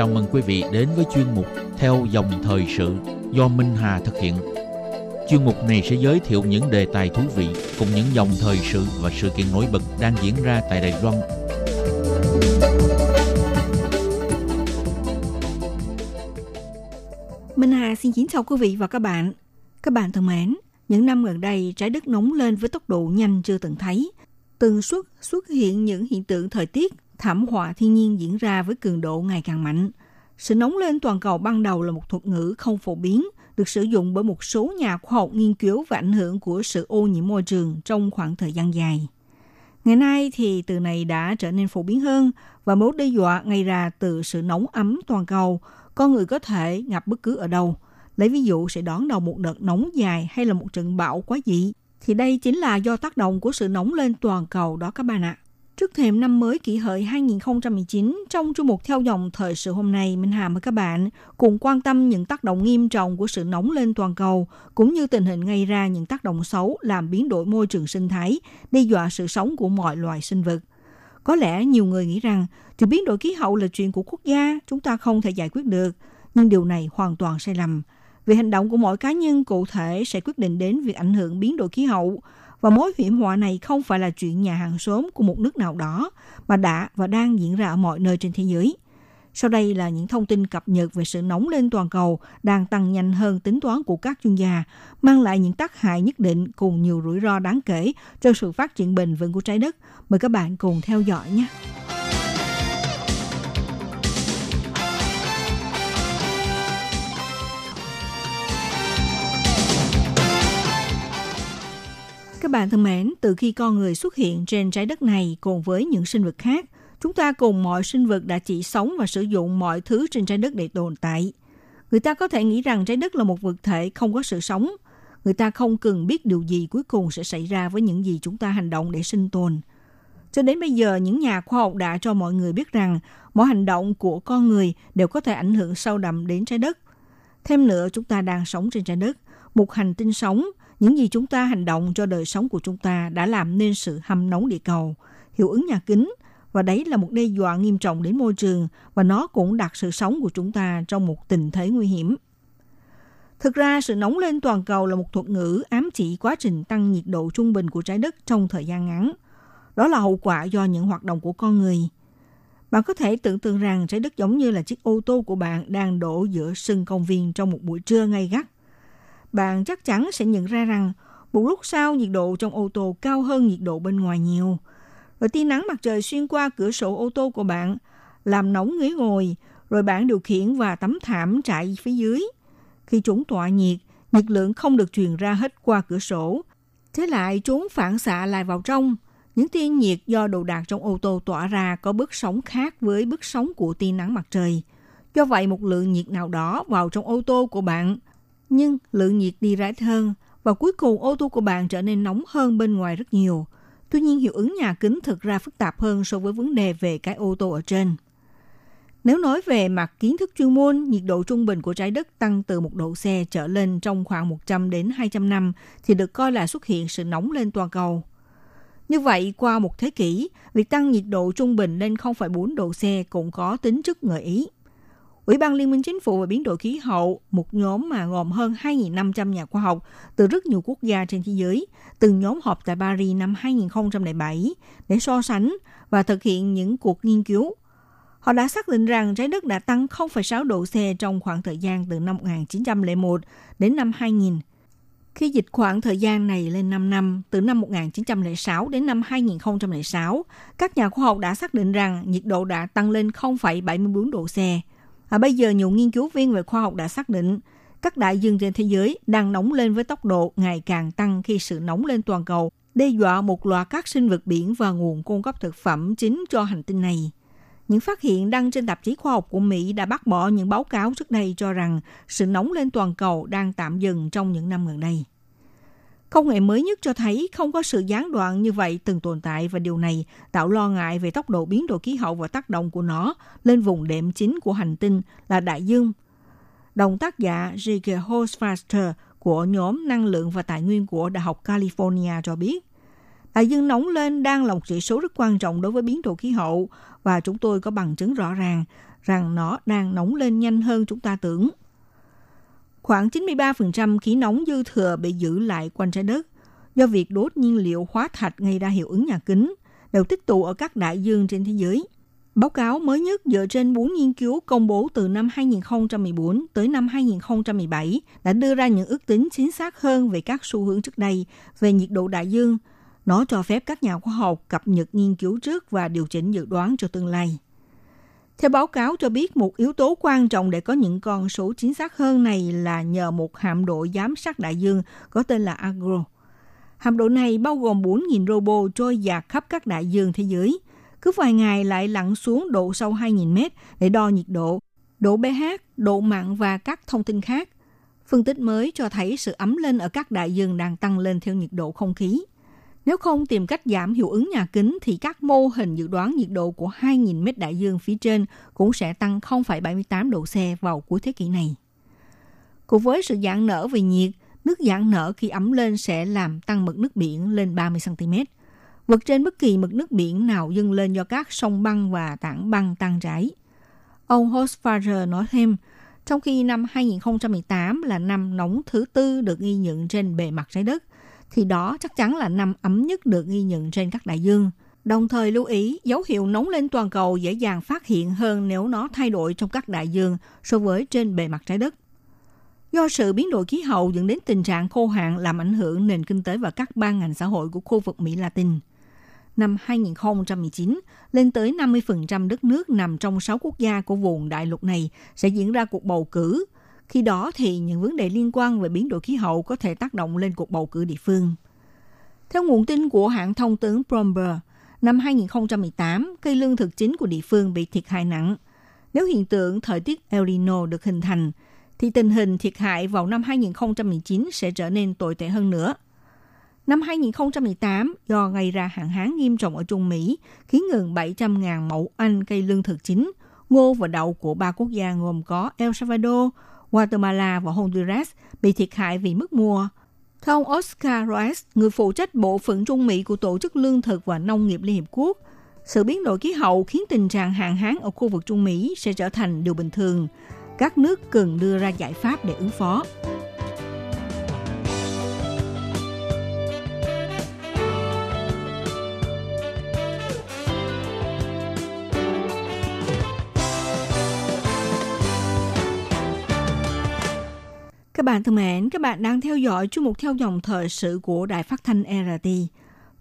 Chào mừng quý vị đến với chuyên mục Theo dòng thời sự do Minh Hà thực hiện. Chuyên mục này sẽ giới thiệu những đề tài thú vị cùng những dòng thời sự và sự kiện nổi bật đang diễn ra tại Đài Loan. Minh Hà xin kính chào quý vị và các bạn. Các bạn thân mến, những năm gần đây trái đất nóng lên với tốc độ nhanh chưa từng thấy. từng suất xuất hiện những hiện tượng thời tiết, thảm họa thiên nhiên diễn ra với cường độ ngày càng mạnh. Sự nóng lên toàn cầu ban đầu là một thuật ngữ không phổ biến, được sử dụng bởi một số nhà khoa học nghiên cứu về ảnh hưởng của sự ô nhiễm môi trường trong khoảng thời gian dài. Ngày nay thì từ này đã trở nên phổ biến hơn và mối đe dọa ngay ra từ sự nóng ấm toàn cầu, con người có thể gặp bất cứ ở đâu. Lấy ví dụ sẽ đón đầu một đợt nóng dài hay là một trận bão quá dị, thì đây chính là do tác động của sự nóng lên toàn cầu đó các bạn ạ. Trước thềm năm mới kỷ hợi 2019, trong chương mục theo dòng thời sự hôm nay, Minh Hà mời các bạn cùng quan tâm những tác động nghiêm trọng của sự nóng lên toàn cầu, cũng như tình hình gây ra những tác động xấu làm biến đổi môi trường sinh thái, đe dọa sự sống của mọi loài sinh vật. Có lẽ nhiều người nghĩ rằng thì biến đổi khí hậu là chuyện của quốc gia, chúng ta không thể giải quyết được. Nhưng điều này hoàn toàn sai lầm. Vì hành động của mỗi cá nhân cụ thể sẽ quyết định đến việc ảnh hưởng biến đổi khí hậu. Và mối hiểm họa này không phải là chuyện nhà hàng xóm của một nước nào đó, mà đã và đang diễn ra ở mọi nơi trên thế giới. Sau đây là những thông tin cập nhật về sự nóng lên toàn cầu đang tăng nhanh hơn tính toán của các chuyên gia, mang lại những tác hại nhất định cùng nhiều rủi ro đáng kể cho sự phát triển bền vững của trái đất. Mời các bạn cùng theo dõi nhé. Các bạn thân mến, từ khi con người xuất hiện trên trái đất này cùng với những sinh vật khác, chúng ta cùng mọi sinh vật đã chỉ sống và sử dụng mọi thứ trên trái đất để tồn tại. Người ta có thể nghĩ rằng trái đất là một vật thể không có sự sống. Người ta không cần biết điều gì cuối cùng sẽ xảy ra với những gì chúng ta hành động để sinh tồn. Cho đến bây giờ, những nhà khoa học đã cho mọi người biết rằng mọi hành động của con người đều có thể ảnh hưởng sâu đậm đến trái đất. Thêm nữa, chúng ta đang sống trên trái đất, một hành tinh sống. Những gì chúng ta hành động cho đời sống của chúng ta đã làm nên sự hâm nóng địa cầu, hiệu ứng nhà kính, và đấy là một đe dọa nghiêm trọng đến môi trường và nó cũng đặt sự sống của chúng ta trong một tình thế nguy hiểm. Thực ra, sự nóng lên toàn cầu là một thuật ngữ ám chỉ quá trình tăng nhiệt độ trung bình của trái đất trong thời gian ngắn. Đó là hậu quả do những hoạt động của con người. Bạn có thể tưởng tượng rằng trái đất giống như là chiếc ô tô của bạn đang đổ giữa sân công viên trong một buổi trưa ngay gắt. Bạn chắc chắn sẽ nhận ra rằng một lúc sau nhiệt độ trong ô tô cao hơn nhiệt độ bên ngoài nhiều. Rồi tia nắng mặt trời xuyên qua cửa sổ ô tô của bạn, làm nóng ghế ngồi, rồi bạn điều khiển và tấm thảm trải phía dưới. Khi chúng tỏa nhiệt, nhiệt lượng không được truyền ra hết qua cửa sổ. Thế lại chúng phản xạ lại vào trong. Những tia nhiệt do đồ đạc trong ô tô tỏa ra có bước sóng khác với bước sóng của tia nắng mặt trời. Do vậy một lượng nhiệt nào đó vào trong ô tô của bạn, nhưng lượng nhiệt đi ra hơn và cuối cùng ô tô của bạn trở nên nóng hơn bên ngoài rất nhiều. Tuy nhiên hiệu ứng nhà kính thực ra phức tạp hơn so với vấn đề về cái ô tô ở trên. Nếu nói về mặt kiến thức chuyên môn, nhiệt độ trung bình của trái đất tăng từ một độ C trở lên trong khoảng 100 đến 200 năm thì được coi là xuất hiện sự nóng lên toàn cầu. Như vậy, qua một thế kỷ, việc tăng nhiệt độ trung bình lên 0,4 độ C cũng có tính chất gợi ý. Ủy ban Liên minh Chính phủ về biến đổi khí hậu, một nhóm mà gồm hơn 2.500 nhà khoa học từ rất nhiều quốc gia trên thế giới, từng nhóm họp tại Paris năm 2007 để so sánh và thực hiện những cuộc nghiên cứu. Họ đã xác định rằng trái đất đã tăng 0,6 độ C trong khoảng thời gian từ năm 1901 đến năm 2000. Khi dịch khoảng thời gian này lên 5 năm, từ năm 1906 đến năm 2006, các nhà khoa học đã xác định rằng nhiệt độ đã tăng lên 0,74 độ C. À, bây giờ nhiều nghiên cứu viên về khoa học đã xác định các đại dương trên thế giới đang nóng lên với tốc độ ngày càng tăng khi sự nóng lên toàn cầu đe dọa một loạt các sinh vật biển và nguồn cung cấp thực phẩm chính cho hành tinh này. Những phát hiện đăng trên tạp chí khoa học của Mỹ đã bác bỏ những báo cáo trước đây cho rằng sự nóng lên toàn cầu đang tạm dừng trong những năm gần đây. Công nghệ mới nhất cho thấy không có sự gián đoạn như vậy từng tồn tại và điều này tạo lo ngại về tốc độ biến đổi khí hậu và tác động của nó lên vùng đệm chính của hành tinh là đại dương. Đồng tác giả J.K. Của nhóm năng lượng và tài nguyên của Đại học California cho biết, đại dương nóng lên đang là một chỉ số rất quan trọng đối với biến đổi khí hậu và chúng tôi có bằng chứng rõ ràng rằng nó đang nóng lên nhanh hơn chúng ta tưởng. Khoảng 93% khí nóng dư thừa bị giữ lại quanh trái đất do việc đốt nhiên liệu hóa thạch gây ra hiệu ứng nhà kính, đều tích tụ ở các đại dương trên thế giới. Báo cáo mới nhất dựa trên 4 nghiên cứu công bố từ năm 2014 tới năm 2017 đã đưa ra những ước tính chính xác hơn về các xu hướng trước đây, về nhiệt độ đại dương. Nó cho phép các nhà khoa học cập nhật nghiên cứu trước và điều chỉnh dự đoán cho tương lai. Theo báo cáo cho biết, một yếu tố quan trọng để có những con số chính xác hơn này là nhờ một hạm đội giám sát đại dương có tên là Agro. Hạm đội này bao gồm 4.000 robot trôi dạt khắp các đại dương thế giới. Cứ vài ngày lại lặn xuống độ sâu 2.000 mét để đo nhiệt độ, độ pH, độ mặn và các thông tin khác. Phân tích mới cho thấy sự ấm lên ở các đại dương đang tăng lên theo nhiệt độ không khí. Nếu không tìm cách giảm hiệu ứng nhà kính thì các mô hình dự đoán nhiệt độ của 2.000 mét đại dương phía trên cũng sẽ tăng 0,78 độ C vào cuối thế kỷ này. Cùng với sự giãn nở về nhiệt, nước giãn nở khi ấm lên sẽ làm tăng mực nước biển lên 30 cm. Vượt trên bất kỳ mực nước biển nào dâng lên do các sông băng và tảng băng tan chảy. Ông Hosfager nói thêm, trong khi năm 2018 là năm nóng thứ tư được ghi nhận trên bề mặt trái đất, thì đó chắc chắn là năm ấm nhất được ghi nhận trên các đại dương. Đồng thời lưu ý, dấu hiệu nóng lên toàn cầu dễ dàng phát hiện hơn nếu nó thay đổi trong các đại dương so với trên bề mặt trái đất. Do sự biến đổi khí hậu dẫn đến tình trạng khô hạn làm ảnh hưởng nền kinh tế và các ban ngành xã hội của khu vực Mỹ Latin. Năm 2019, lên tới 50% đất nước nằm trong 6 quốc gia của vùng đại lục này sẽ diễn ra cuộc bầu cử – khi đó thì những vấn đề liên quan về biến đổi khí hậu có thể tác động lên cuộc bầu cử địa phương. Theo nguồn tin của hãng thông tấn Bloomberg, năm 2018, cây lương thực chính của địa phương bị thiệt hại nặng. Nếu hiện tượng thời tiết El Nino được hình thành, thì tình hình thiệt hại vào năm 2019 sẽ trở nên tồi tệ hơn nữa. Năm 2018, do gây ra hạn hán nghiêm trọng ở Trung Mỹ, khiến gần 700.000 mẫu Anh cây lương thực chính, ngô và đậu của ba quốc gia gồm có El Salvador, Guatemala và Honduras bị thiệt hại vì mất mùa. Theo ông Oscar Roas, người phụ trách bộ phận Trung Mỹ của Tổ chức Lương thực và Nông nghiệp Liên Hiệp Quốc, sự biến đổi khí hậu khiến tình trạng hạn hán ở khu vực Trung Mỹ sẽ trở thành điều bình thường. Các nước cần đưa ra giải pháp để ứng phó. Các bạn thân mến, các bạn đang theo dõi chuyên mục theo dòng thời sự của Đài Phát thanh RT.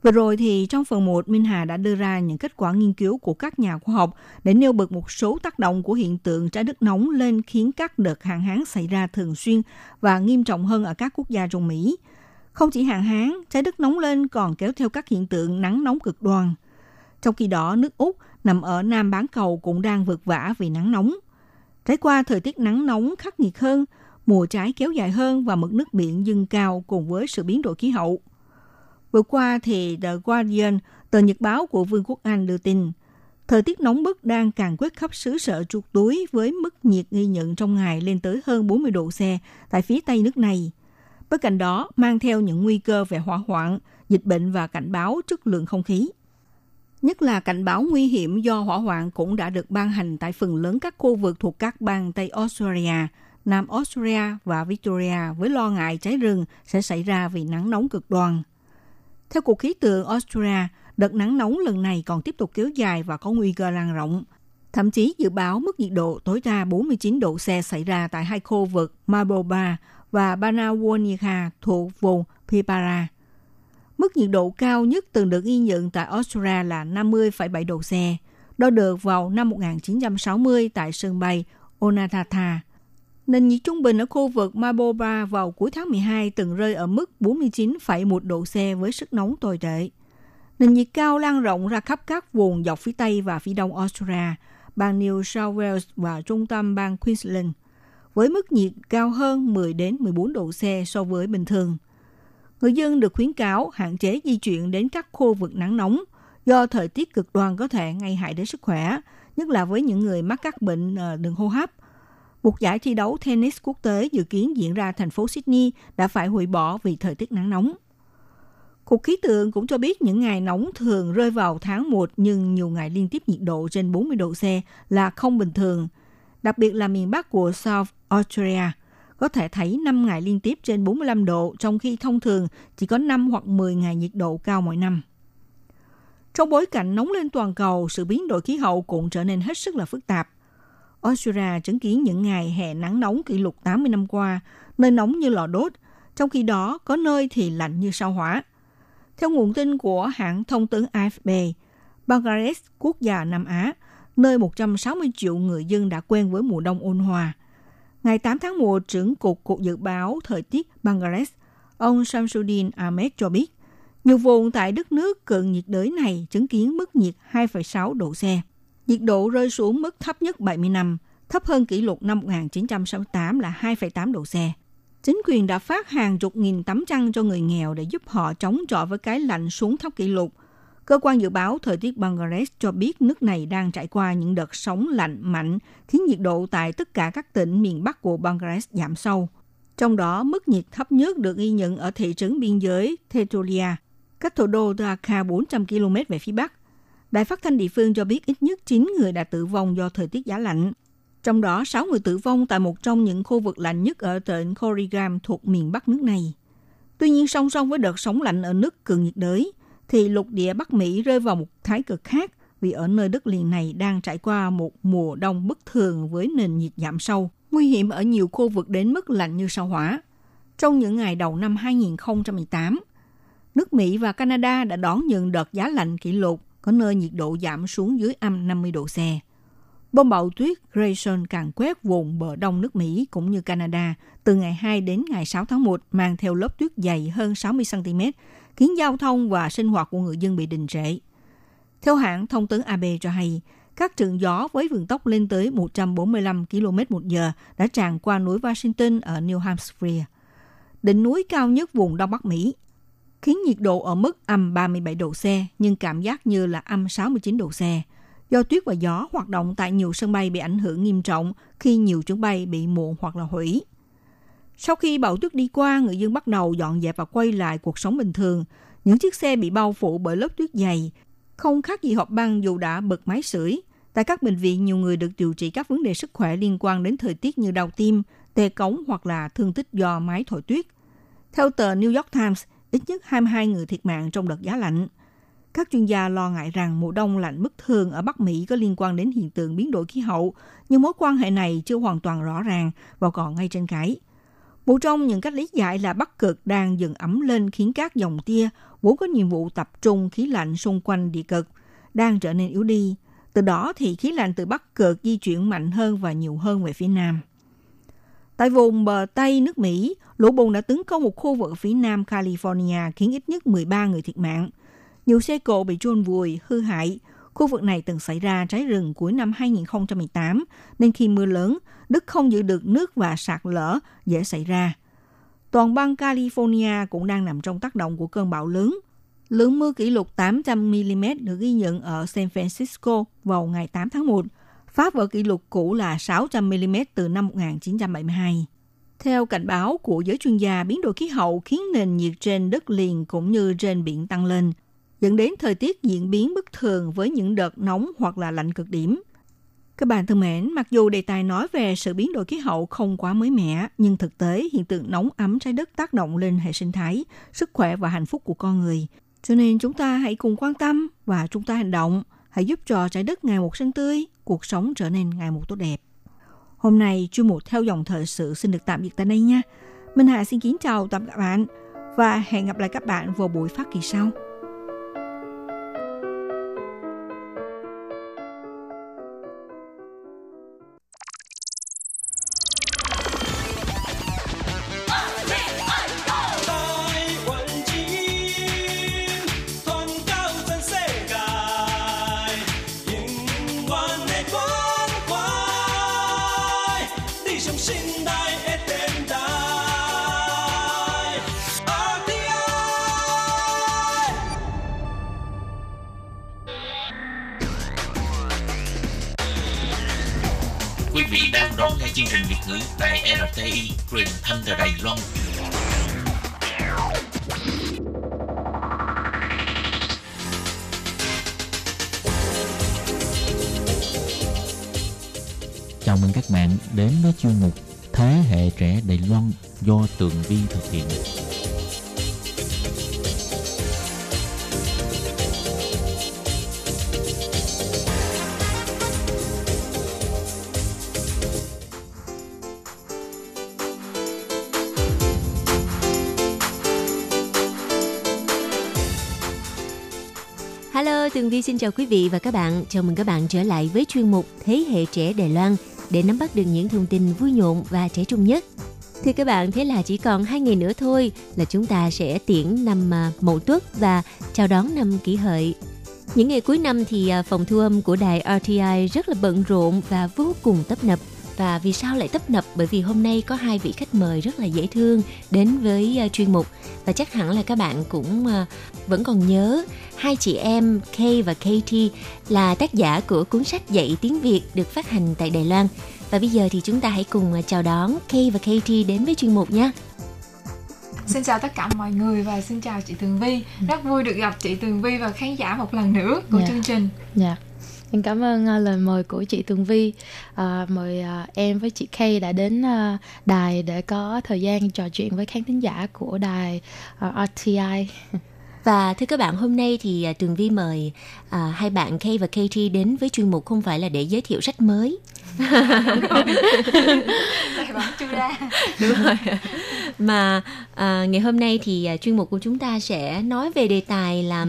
Vừa rồi thì trong phần 1, Minh Hà đã đưa ra những kết quả nghiên cứu của các nhà khoa học để nêu bật một số tác động của hiện tượng trái đất nóng lên khiến các đợt hạn hán xảy ra thường xuyên và nghiêm trọng hơn ở các quốc gia trong Mỹ. Không chỉ hạn hán, trái đất nóng lên còn kéo theo các hiện tượng nắng nóng cực đoan. Trong khi đó, nước Úc nằm ở Nam bán cầu cũng đang vượt vã vì nắng nóng. Trải qua thời tiết nắng nóng khắc nghiệt hơn – mùa trái kéo dài hơn và mực nước biển dâng cao cùng với sự biến đổi khí hậu. Vừa qua thì The Guardian, tờ nhật báo của Vương quốc Anh đưa tin, thời tiết nóng bức đang càng quét khắp xứ sở chuột túi với mức nhiệt ghi nhận trong ngày lên tới hơn 40 độ C tại phía tây nước này. Bên cạnh đó, mang theo những nguy cơ về hỏa hoạn, dịch bệnh và cảnh báo chất lượng không khí. Nhất là cảnh báo nguy hiểm do hỏa hoạn cũng đã được ban hành tại phần lớn các khu vực thuộc các bang Tây Australia, Nam Australia và Victoria với lo ngại cháy rừng sẽ xảy ra vì nắng nóng cực đoan. Theo Cục Khí tượng Australia, đợt nắng nóng lần này còn tiếp tục kéo dài và có nguy cơ lan rộng. Thậm chí dự báo mức nhiệt độ tối đa 49 độ C xảy ra tại hai khu vực Marlborough và Banawanika thuộc vùng Pipara. Mức nhiệt độ cao nhất từng được ghi nhận tại Australia là 50,7 độ C, đo được vào năm 1960 tại sân bay Onatata. Nền nhiệt trung bình ở khu vực Maboba vào cuối tháng 12 từng rơi ở mức 49,1 độ C với sức nóng tồi tệ. Nền nhiệt cao lan rộng ra khắp các vùng dọc phía Tây và phía Đông Australia, bang New South Wales và trung tâm bang Queensland, với mức nhiệt cao hơn 10 đến 14 độ C so với bình thường. Người dân được khuyến cáo hạn chế di chuyển đến các khu vực nắng nóng do thời tiết cực đoan có thể gây hại đến sức khỏe, nhất là với những người mắc các bệnh ờ, đường hô hấp. Một giải thi đấu tennis quốc tế dự kiến diễn ra thành phố Sydney đã phải hủy bỏ vì thời tiết nắng nóng. Cục khí tượng cũng cho biết những ngày nóng thường rơi vào tháng 1 nhưng nhiều ngày liên tiếp nhiệt độ trên 40 độ C là không bình thường. Đặc biệt là miền Bắc của South Australia có thể thấy 5 ngày liên tiếp trên 45 độ trong khi thông thường chỉ có 5 hoặc 10 ngày nhiệt độ cao mỗi năm. Trong bối cảnh nóng lên toàn cầu, sự biến đổi khí hậu cũng trở nên hết sức là phức tạp. Australia chứng kiến những ngày hè nắng nóng kỷ lục 80 năm qua, nơi nóng như lò đốt, trong khi đó có nơi thì lạnh như sao hỏa. Theo nguồn tin của hãng thông tấn AFP, Bangladesh, quốc gia Nam Á, nơi 160 triệu người dân đã quen với mùa đông ôn hòa. Ngày 8 tháng 1, trưởng Cục Cục Dự báo Thời tiết Bangladesh, ông Shamsuddin Ahmed cho biết, nhiều vùng tại đất nước cận nhiệt đới này chứng kiến mức nhiệt 2,6 độ C. Nhiệt độ rơi xuống mức thấp nhất 70 năm, thấp hơn kỷ lục năm 1968 là 2,8 độ C. Chính quyền đã phát hàng chục nghìn tấm chăn cho người nghèo để giúp họ chống chọi với cái lạnh xuống thấp kỷ lục. Cơ quan dự báo thời tiết Bangladesh cho biết nước này đang trải qua những đợt sóng lạnh mạnh, khiến nhiệt độ tại tất cả các tỉnh miền Bắc của Bangladesh giảm sâu. Trong đó, mức nhiệt thấp nhất được ghi nhận ở thị trấn biên giới Tetulia, cách thủ đô Dhaka 400 km về phía Bắc. Đài phát thanh địa phương cho biết ít nhất 9 người đã tử vong do thời tiết giá lạnh. Trong đó, 6 người tử vong tại một trong những khu vực lạnh nhất ở tỉnh Korigam thuộc miền Bắc nước này. Tuy nhiên, song song với đợt sóng lạnh ở nước cường nhiệt đới, thì lục địa Bắc Mỹ rơi vào một thái cực khác vì ở nơi đất liền này đang trải qua một mùa đông bất thường với nền nhiệt giảm sâu, nguy hiểm ở nhiều khu vực đến mức lạnh như sao hỏa. Trong những ngày đầu năm 2018, nước Mỹ và Canada đã đón nhận đợt giá lạnh kỷ lục, có nơi nhiệt độ giảm xuống dưới âm 50 độ C. Bông bão tuyết Grayson càng quét vùng bờ đông nước Mỹ cũng như Canada từ ngày 2 đến ngày 6 tháng 1 mang theo lớp tuyết dày hơn 60 cm, khiến giao thông và sinh hoạt của người dân bị đình trệ. Theo hãng thông tấn AB cho hay, các trận gió với vận tốc lên tới 145 km một giờ đã tràn qua núi Washington ở New Hampshire, đỉnh núi cao nhất vùng Đông Bắc Mỹ, khiến nhiệt độ ở mức âm 37 độ C nhưng cảm giác như là âm 69 độ C. Do tuyết và gió hoạt động tại nhiều sân bay bị ảnh hưởng nghiêm trọng khi nhiều chuyến bay bị muộn hoặc là hủy. Sau khi bão tuyết đi qua, người dân bắt đầu dọn dẹp và quay lại cuộc sống bình thường. Những chiếc xe bị bao phủ bởi lớp tuyết dày, không khác gì hộp băng dù đã bật máy sưởi. Tại các bệnh viện, nhiều người được điều trị các vấn đề sức khỏe liên quan đến thời tiết như đau tim, tê cống hoặc là thương tích do máy thổi tuyết. Theo tờ New York Times, ít nhất 22 người thiệt mạng trong đợt giá lạnh. Các chuyên gia lo ngại rằng mùa đông lạnh bất thường ở Bắc Mỹ có liên quan đến hiện tượng biến đổi khí hậu, nhưng mối quan hệ này chưa hoàn toàn rõ ràng và còn ngay trên cãi. Một trong những cách lý giải là Bắc Cực đang dần ấm lên khiến các dòng tia vốn có nhiệm vụ tập trung khí lạnh xung quanh địa cực đang trở nên yếu đi. Từ đó thì khí lạnh từ Bắc Cực di chuyển mạnh hơn và nhiều hơn về phía Nam. Tại vùng bờ Tây nước Mỹ, lũ bùn đã tấn công một khu vực phía nam California khiến ít nhất 13 người thiệt mạng. Nhiều xe cộ bị chôn vùi, hư hại. Khu vực này từng xảy ra cháy rừng cuối năm 2018, nên khi mưa lớn, đất không giữ được nước và sạt lở dễ xảy ra. Toàn bang California cũng đang nằm trong tác động của cơn bão lớn. Lượng mưa kỷ lục 800mm được ghi nhận ở San Francisco vào ngày 8 tháng 1, phá vỡ kỷ lục cũ là 600mm từ năm 1972. Theo cảnh báo của giới chuyên gia, biến đổi khí hậu khiến nền nhiệt trên đất liền cũng như trên biển tăng lên, dẫn đến thời tiết diễn biến bất thường với những đợt nóng hoặc là lạnh cực điểm. Các bạn thân mến, mặc dù đề tài nói về sự biến đổi khí hậu không quá mới mẻ, nhưng thực tế hiện tượng nóng ấm trái đất tác động lên hệ sinh thái, sức khỏe và hạnh phúc của con người. Cho nên chúng ta hãy cùng quan tâm và chúng ta hành động, hãy giúp cho trái đất ngày một xanh tươi, cuộc sống trở nên ngày một tốt đẹp. Hôm nay, chuyên mục theo dòng thời sự xin được tạm biệt tại đây nha. Minh Hà xin kính chào tạm các bạn và hẹn gặp lại các bạn vào buổi phát kỳ sau. Hello, Tường Vi xin chào quý vị và các bạn. Chào mừng các bạn trở lại với chuyên mục Thế hệ trẻ Đài Loan để nắm bắt được những thông tin vui nhộn và trẻ trung nhất. Thưa các bạn, thế là chỉ còn hai ngày nữa thôi là chúng ta sẽ tiễn năm à, Mậu Tuất và chào đón năm Kỷ Hợi. Những ngày cuối năm thì à, phòng thu âm của đài RTI rất là bận rộn và vô cùng tấp nập. Và vì sao lại tấp nập? Bởi vì hôm nay có hai vị khách mời rất là dễ thương đến với à, chuyên mục và chắc hẳn là các bạn cũng à, vẫn còn nhớ hai chị em Kay và Katie là tác giả của cuốn sách dạy tiếng Việt được phát hành tại Đài Loan. Và bây giờ thì chúng ta hãy cùng à, chào đón Kay và Katie đến với chuyên mục nhé. Xin chào tất cả mọi người và xin chào chị Tường Vi. Rất vui được gặp chị Tường Vi và khán giả một lần nữa của Dạ. chương trình. Dạ. Em cảm ơn ờ, lời mời của chị Tường Vi. À, mời ờ, em với chị Kay đã đến ờ, đài để có thời gian trò chuyện với khán thính giả của đài ờ, RTI. Và thưa các bạn, hôm nay thì Tường Vi mời à, hai bạn Kay và Katie đến với chuyên mục không phải là để giới thiệu sách mới. Chưa ra. Đúng rồi. Mà à, ngày hôm nay thì chuyên mục của chúng ta sẽ nói về đề tài là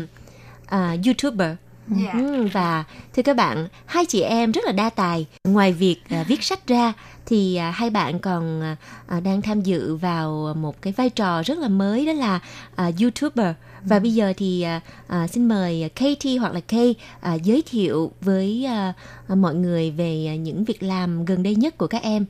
à, YouTuber. Dạ. Ừ, và thưa các bạn, hai chị em rất là đa tài. Ngoài việc à, viết sách ra thì à, hai bạn còn à, đang tham dự vào một cái vai trò rất là mới đó là à, YouTuber. Và bây giờ thì à, xin mời Katie hoặc là Kay à, giới thiệu với à, mọi người về những việc làm gần đây nhất của các em.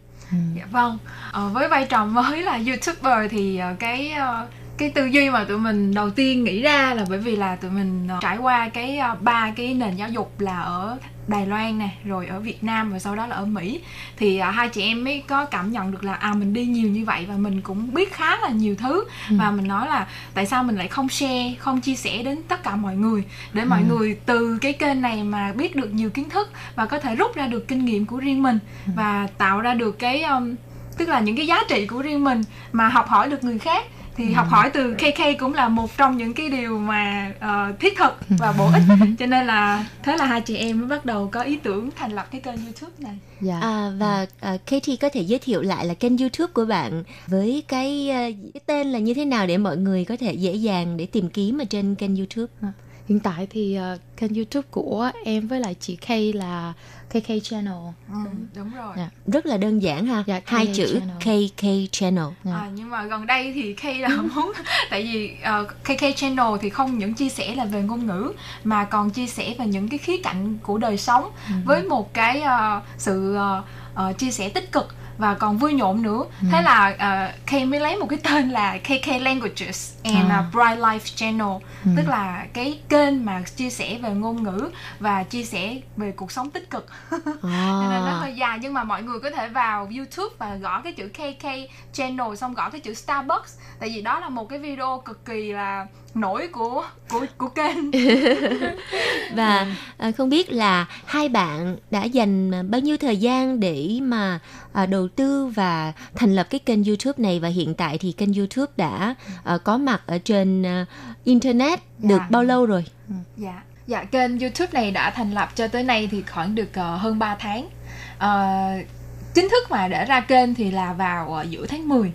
Dạ vâng. Ờ, với vai trò mới là YouTuber thì ờ, cái ờ, cái tư duy mà tụi mình đầu tiên nghĩ ra là bởi vì là tụi mình ờ, trải qua cái ờ, ba cái nền giáo dục là ở Đài Loan nè, rồi ở Việt Nam và sau đó là ở Mỹ. Thì à, hai chị em mới có cảm nhận được là à mình đi nhiều như vậy và mình cũng biết khá là nhiều thứ. Và mình nói là tại sao mình lại không share, không chia sẻ đến tất cả mọi người? Để mọi người từ cái kênh này mà biết được nhiều kiến thức và có thể rút ra được kinh nghiệm của riêng mình và tạo ra được cái um, tức là những cái giá trị của riêng mình mà học hỏi được người khác thì học hỏi từ KK cũng là một trong những cái điều mà ờ, thiết thực và bổ ích cho nên là thế là hai chị em mới bắt đầu có ý tưởng thành lập cái kênh YouTube này Dạ. À, và à, Katie có thể giới thiệu lại là kênh YouTube của bạn với cái, à, cái tên là như thế nào để mọi người có thể dễ dàng để tìm kiếm ở trên kênh YouTube. Hiện tại thì ờ, kênh YouTube của em với lại chị Kay là KK Channel. đúng rồi Dạ. Rất là đơn giản ha, Dạ, hai KK chữ Channel. KK Channel. Dạ. À, nhưng mà gần đây thì Kay là muốn tại vì ờ, KK channel thì không những chia sẻ là về ngôn ngữ mà còn chia sẻ về những cái khía cạnh của đời sống với một cái ờ, sự ờ, ờ, chia sẻ tích cực và còn vui nhộn nữa. Thế là uh, Kay mới lấy một cái tên là KK Languages and À. uh, Bright Life Channel. Tức là cái kênh mà chia sẻ về ngôn ngữ và chia sẻ về cuộc sống tích cực. Cho nên nó À, hơi dài nhưng mà mọi người có thể vào YouTube và gõ cái chữ KK channel xong gõ cái chữ Starbucks. Tại vì đó là một cái video cực kỳ là nổi của của của kênh. Và à, không biết là hai bạn đã dành à, bao nhiêu thời gian để mà à, đầu tư và thành lập cái kênh YouTube này? Và hiện tại thì kênh YouTube đã à, có mặt ở trên à, internet được Dạ. bao lâu rồi? dạ. Dạ kênh YouTube này đã thành lập cho tới nay thì khoảng được ờ, hơn 3 tháng. Ờ, chính thức mà để ra kênh thì là vào ờ, giữa tháng 10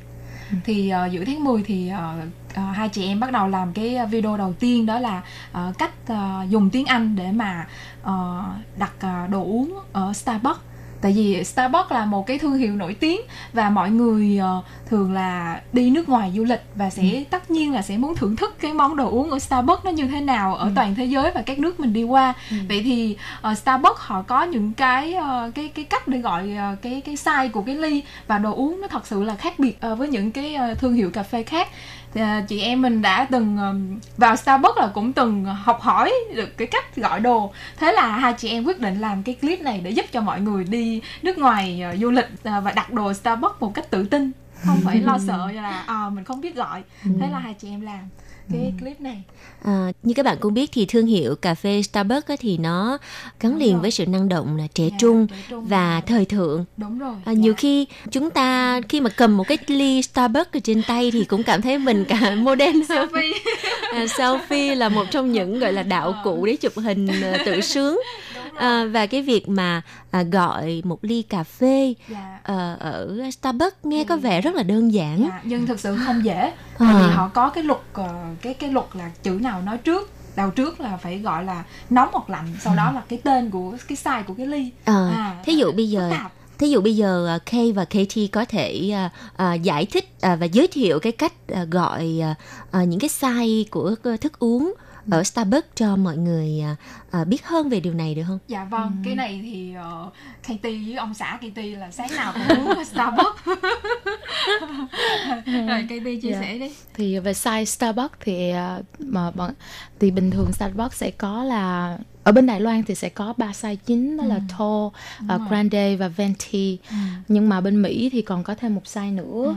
thì ờ, giữa tháng 10 thì ờ, ờ, hai chị em bắt đầu làm cái video đầu tiên đó là ờ, cách ờ, dùng tiếng Anh để mà ờ, đặt ờ, đồ uống ở Starbucks tại vì Starbucks là một cái thương hiệu nổi tiếng và mọi người ờ, thường là đi nước ngoài du lịch và sẽ Ừ. tất nhiên là sẽ muốn thưởng thức cái món đồ uống ở Starbucks nó như thế nào ở Ừ. toàn thế giới và các nước mình đi qua vậy thì ờ, Starbucks họ có những cái ờ, cái cái cách để gọi ờ, cái cái size của cái ly và đồ uống nó thật sự là khác biệt ờ, với những cái ờ, thương hiệu cà phê khác thì, ờ, chị em mình đã từng ờm, vào Starbucks là cũng từng học hỏi được cái cách gọi đồ. Thế là hai chị em quyết định làm cái clip này để giúp cho mọi người đi nước ngoài ờ, du lịch ờ, và đặt đồ Starbucks một cách tự tin không phải lo sợ là à, mình không biết gọi. Thế là hai chị em làm cái clip này À, như các bạn cũng biết thì thương hiệu cà phê Starbucks thì nó gắn Đúng liền rồi. với sự năng động là trẻ Dạ, trung trẻ trung. và thời thượng. đúng rồi À, nhiều dạ. khi chúng ta khi mà cầm một cái ly Starbucks ở trên tay thì cũng cảm thấy mình cả modern. Selfie. À, selfie là một trong những gọi là đạo cụ để chụp hình à, tự sướng à, và cái việc mà à, gọi một ly cà phê dạ. ờ, ở Starbucks nghe có vẻ rất là đơn giản. Dạ, nhưng thực sự không dễ tại vì À. họ có cái luật ờ, cái cái luật là chữ nào nói trước đầu trước là phải gọi là nóng hoặc lạnh sau đó là cái tên của cái size của cái ly À, À, thí dụ bây giờ. Thí dụ bây giờ à, Kay và Katie có thể à, à, giải thích à, và giới thiệu cái cách à, gọi à, à, những cái size của ờ, thức uống ở Starbucks cho mọi người à, à, biết hơn về điều này được không? dạ vâng cái này thì uh, Katie với ông xã Katie là sáng nào cũng uống ở Starbucks rồi Katie chia Dạ. sẻ đi thì về size Starbucks thì à, mà bọn thì bình thường Starbucks sẽ có là ở bên Đài Loan thì sẽ có ba size chính đó là tall, à, grande và venti. Nhưng mà bên Mỹ thì còn có thêm một size nữa, Ừ,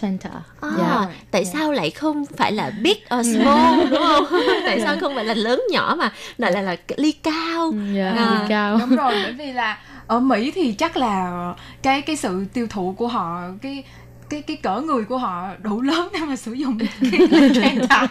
Trenta. À, Dạ. tại sao lại không phải là big or small đúng không? tại sao không phải là lớn nhỏ mà lại là, là ly cao? Dạ, À, ly cao. đúng rồi bởi vì là ở Mỹ thì chắc là cái cái sự tiêu thụ của họ cái cái cái cỡ người của họ đủ lớn để mà sử dụng cái ly Trenta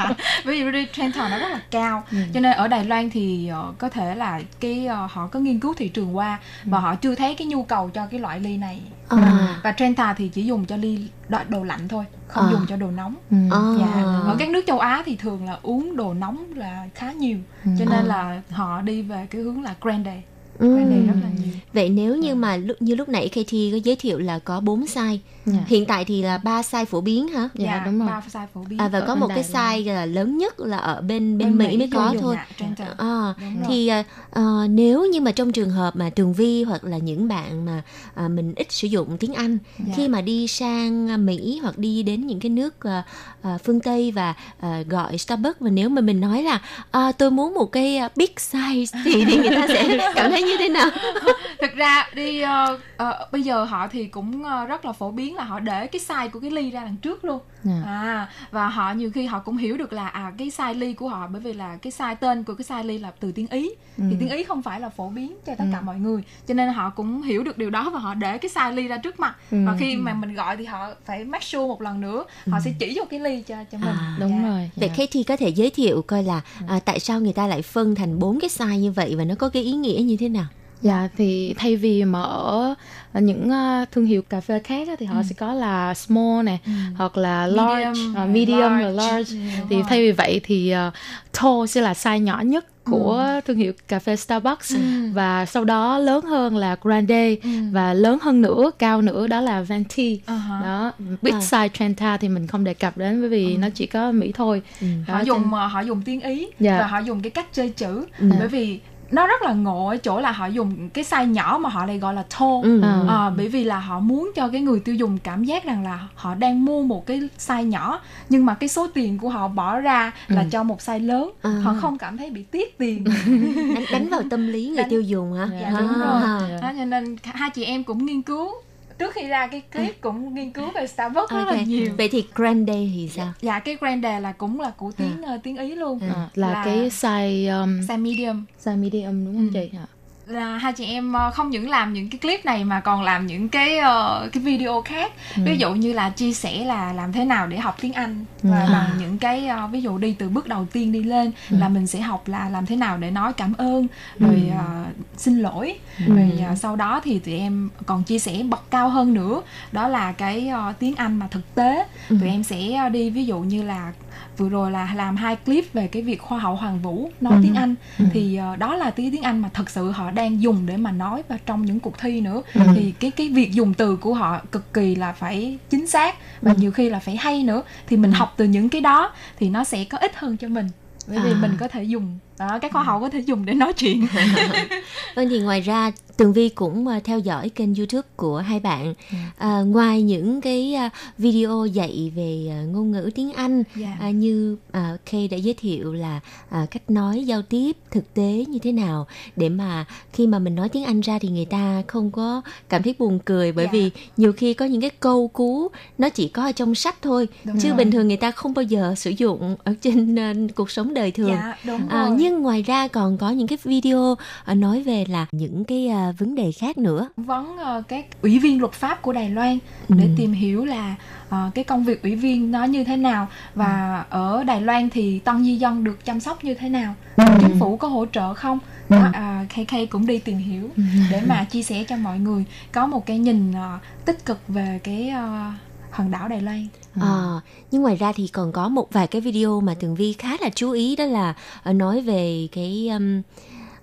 bởi vì ly Trenta nó rất là cao. Cho nên ở Đài Loan thì ờ, có thể là cái ờ, họ có nghiên cứu thị trường qua và họ chưa thấy cái nhu cầu cho cái loại ly này À. và Trenta thì chỉ dùng cho ly đồ, đồ lạnh thôi không À. dùng cho đồ nóng Ừ. À. Dạ. Ở các nước châu Á thì thường là uống đồ nóng là khá nhiều Cho nên là họ đi về cái hướng là grande Grande Ừm. rất là nhiều Vậy nếu như mà lúc như lúc nãy Katie có giới thiệu là có 4 size, Dạ. hiện tại thì là ba size phổ biến hả? Dạ, đúng rồi. ba size phổ biến À, và Ở có bên một cái size là lớn nhất là ở bên bên, Mỹ, mới có thôi. dạ. À, rồi. thì à, ờ, nếu như mà trong trường hợp mà Tường Vi hoặc là những bạn mà à, mình ít sử dụng tiếng Anh Dạ. khi mà đi sang à, Mỹ hoặc đi đến những cái nước à, à, phương Tây và à, gọi Starbucks và nếu mà mình nói là à, tôi muốn một cái à, big size thì, thì người ta sẽ cảm thấy như thế nào? thực ra đi uh, ờ, bây giờ họ thì cũng ờ, rất là phổ biến là họ để cái size của cái ly ra đằng trước luôn Dạ. à và họ nhiều khi họ cũng hiểu được là à cái size ly của họ bởi vì là cái size tên của cái size ly là từ tiếng ý thì tiếng ý không phải là phổ biến cho tất cả mọi người cho nên họ cũng hiểu được điều đó và họ để cái size ly ra trước mặt và khi mà mình gọi thì họ phải make sure một lần nữa họ sẽ chỉ vô cái ly cho cho mình À, Đúng Dạ. rồi. Vậy dạ. Katie có thể giới thiệu coi là à, tại sao người ta lại phân thành bốn cái size như vậy và nó có cái ý nghĩa như thế nào? Dạ thì thay vì mà ở ở những ờ, thương hiệu cà phê khác thì họ sẽ có là small này hoặc là large, Medium, ờ, rồi medium large. rồi large. Ừ, đúng thì thay vì vậy thì uh, tall sẽ là size nhỏ nhất của thương hiệu cà phê Starbucks và sau đó lớn hơn là grande và lớn hơn nữa cao nữa đó là venti. Ha. Đó, big À. size Trenta thì mình không đề cập đến bởi vì nó chỉ có Mỹ thôi. Đó, họ dùng ờ, họ dùng tiếng ý Dạ. và họ dùng cái cách chơi chữ bởi vì nó rất là ngộ ở chỗ là họ dùng cái size nhỏ mà họ lại gọi là tall Ừ. À. Ờ, bởi vì là họ muốn cho cái người tiêu dùng cảm giác rằng là họ đang mua một cái size nhỏ nhưng mà cái số tiền của họ bỏ ra là cho một size lớn À. họ không cảm thấy bị tiếc tiền đánh, đánh vào tâm lý người Đánh- tiêu dùng hả? dạ À. đúng rồi Dạ. đó, cho nên hai chị em cũng nghiên cứu trước khi ra cái clip cũng nghiên cứu về Starbucks rất là nhiều. Vậy thì grande thì sao? dạ cái grande là cũng là của tiếng ờ, tiếng ý luôn. À, là, Là- cái size um, size medium. size medium đúng không chị? Dạ. Là hai chị em ờ, không những làm những cái clip này mà còn làm những cái ờ, cái video khác. Ví dụ như là chia sẻ là làm thế nào để học tiếng Anh và Ừ. bằng những cái ờ, ví dụ đi từ bước đầu tiên đi lên là mình sẽ học là làm thế nào để nói cảm ơn rồi ờ, xin lỗi. Rồi ờ, sau đó thì tụi em còn chia sẻ bậc cao hơn nữa. Đó là cái ờ, tiếng Anh mà thực tế. Tụi em sẽ đi ví dụ như là vừa rồi là làm hai clip về cái việc hoa hậu Hoàng Vũ nói tiếng Anh. Thì ờ, đó là tiếng tiếng Anh mà thật sự họ đang dùng để mà nói và trong những cuộc thi nữa. Ừ. thì cái cái việc dùng từ của họ cực kỳ là phải chính xác và Ừ. nhiều khi là phải hay nữa. Thì mình học từ những cái đó thì nó sẽ có ích hơn cho mình. Bởi vì À. mình có thể dùng đó các khoa học có thể dùng để nói chuyện. Vâng thì ngoài ra Tường Vi cũng à, theo dõi kênh YouTube của hai bạn. À, ngoài những cái à, video dạy về à, ngôn ngữ tiếng Anh Dạ. à, như à, Kay đã giới thiệu là à, cách nói giao tiếp thực tế như thế nào để mà khi mà mình nói tiếng Anh ra thì người ta không có cảm thấy buồn cười bởi Dạ. vì nhiều khi có những cái câu cú nó chỉ có ở trong sách thôi Đúng chứ rồi. bình thường người ta không bao giờ sử dụng ở trên à, cuộc sống đời thường. dạ đúng À, rồi nhưng ngoài ra còn có những cái video à, nói về là những cái à, vấn đề khác nữa. vấn ờ, các ủy viên luật pháp của Đài Loan để Ừ. tìm hiểu là ờ, cái công việc ủy viên nó như thế nào và ở Đài Loan thì tân di dân được chăm sóc như thế nào chính phủ có hỗ trợ không? Đó, à, KK cũng đi tìm hiểu để mà chia sẻ cho mọi người có một cái nhìn ờ, tích cực về cái ờ, hòn đảo Đài Loan. Ờ, nhưng ngoài ra thì còn có một vài cái video mà Tường Vi khá là chú ý đó là nói về cái um,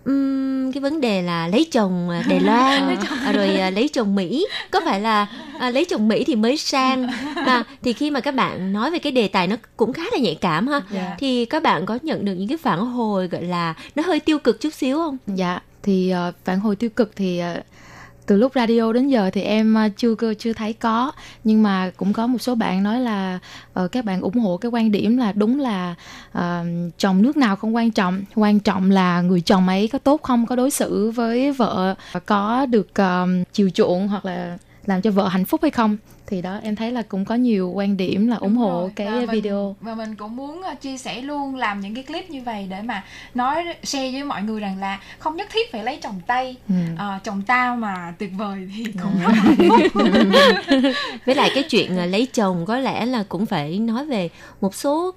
um, cái vấn đề là lấy chồng à, Đài Loan à, rồi à, lấy chồng Mỹ có phải là à, lấy chồng Mỹ thì mới sang à, thì khi mà các bạn nói về cái đề tài nó cũng khá là nhạy cảm ha Dạ. thì các bạn có nhận được những cái phản hồi gọi là nó hơi tiêu cực chút xíu không? Dạ, thì ờ, phản hồi tiêu cực thì ờ, từ lúc radio đến giờ thì em à, chưa chưa thấy có. Nhưng mà cũng có một số bạn nói là uh, các bạn ủng hộ cái quan điểm là đúng là uh, chồng nước nào không quan trọng. Quan trọng là người chồng ấy có tốt không có đối xử với vợ có được uh, chiều chuộng hoặc là làm cho vợ hạnh phúc hay không thì đó em thấy là cũng có nhiều quan điểm là ủng Đúng hộ rồi. cái Và mình- video và mình cũng muốn ờ, chia sẻ luôn làm những cái clip như vậy để mà nói share với mọi người rằng là không nhất thiết phải lấy chồng tây Ừ. Ờ, chồng tao mà tuyệt vời thì cũng rất là hạnh phúc với lại cái chuyện à, lấy chồng có lẽ là cũng phải nói về một số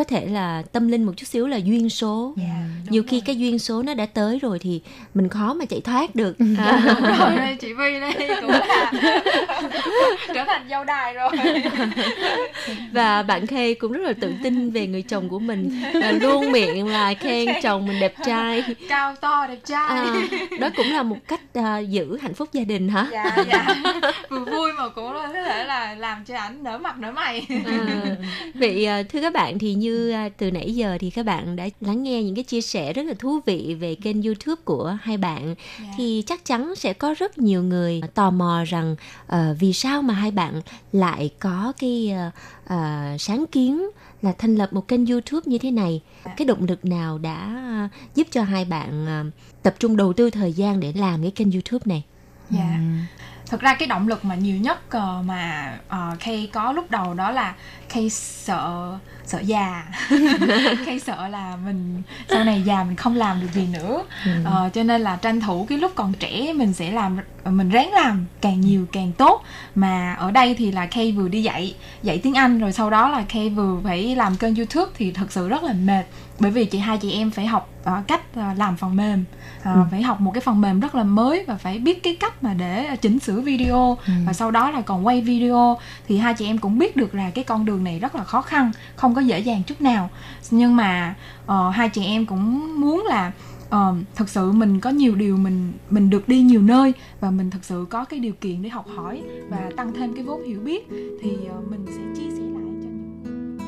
có thể là tâm linh một chút xíu là duyên số. Dạ, đúng nhiều khi rồi. cái duyên số nó đã tới rồi thì mình khó mà chạy thoát được. Đúng à, rồi đây, chị Vi đây cũng là trở thành dâu đài rồi. Và bạn Khê cũng rất là tự tin về người chồng của mình. À, luôn miệng là khen chồng mình đẹp trai. Cao to đẹp trai. À, đó cũng là một cách à, giữ hạnh phúc gia đình hả? Dạ dạ. Vừa vui mà cũng có thể là làm cho ảnh nở mặt nở mày. À, vậy à, thưa các bạn thì như à, từ nãy giờ thì các bạn đã lắng nghe những cái chia sẻ rất là thú vị về kênh YouTube của hai bạn. Dạ. thì chắc chắn sẽ có rất nhiều người tò mò rằng ờ, vì sao mà hai bạn lại có cái ờ, ờ, sáng kiến là thành lập một kênh YouTube như thế này? Cái động lực nào đã giúp cho hai bạn ờ, tập trung đầu tư thời gian để làm cái kênh YouTube này? Dạ thực ra cái động lực mà nhiều nhất ờ, mà uh, Kay có lúc đầu đó là Kay sợ sợ già. Kay sợ là mình sau này già mình không làm được gì nữa. Ờ, cho nên là tranh thủ cái lúc còn trẻ mình sẽ làm mình ráng làm càng nhiều càng tốt. Mà ở đây thì là Kay vừa đi dạy dạy tiếng Anh rồi sau đó là Kay vừa phải làm kênh YouTube thì thật sự rất là mệt. Bởi vì chị hai chị em phải học ờ, cách ờ, làm phần mềm. Ờ, phải học một cái phần mềm rất là mới và phải biết cái cách mà để chỉnh sửa video. Và sau đó là còn quay video. Thì hai chị em cũng biết được là cái con đường này rất là khó khăn không có dễ dàng chút nào. Nhưng mà ờ, hai chị em cũng muốn là Ờ, uh, thực sự mình có nhiều điều mình mình được đi nhiều nơi và mình thực sự có cái điều kiện để học hỏi và tăng thêm cái vốn hiểu biết thì uh, mình sẽ chia sẻ lại cho những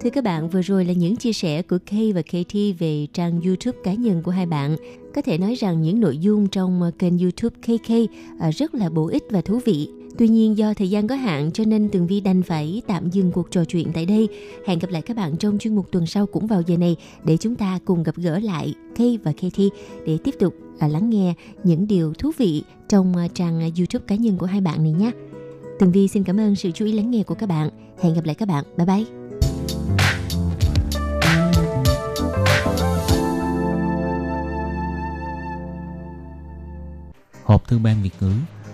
Thưa các bạn, vừa rồi là những chia sẻ của Kay và Katie về trang YouTube cá nhân của hai bạn. Có thể nói rằng những nội dung trong ờ, kênh YouTube KK rất là bổ ích và thú vị. Tuy nhiên, do thời gian có hạn, cho nên Tường Vi đành phải tạm dừng cuộc trò chuyện tại đây. Hẹn gặp lại các bạn trong chuyên mục tuần sau cũng vào giờ này để chúng ta cùng gặp gỡ lại Kay và Katie để tiếp tục là lắng nghe những điều thú vị trong à, trang YouTube cá nhân của hai bạn này nhé. Tường Vi xin cảm ơn sự chú ý lắng nghe của các bạn. Hẹn gặp lại các bạn. Bye bye. Hộp thư ban Việt ngữ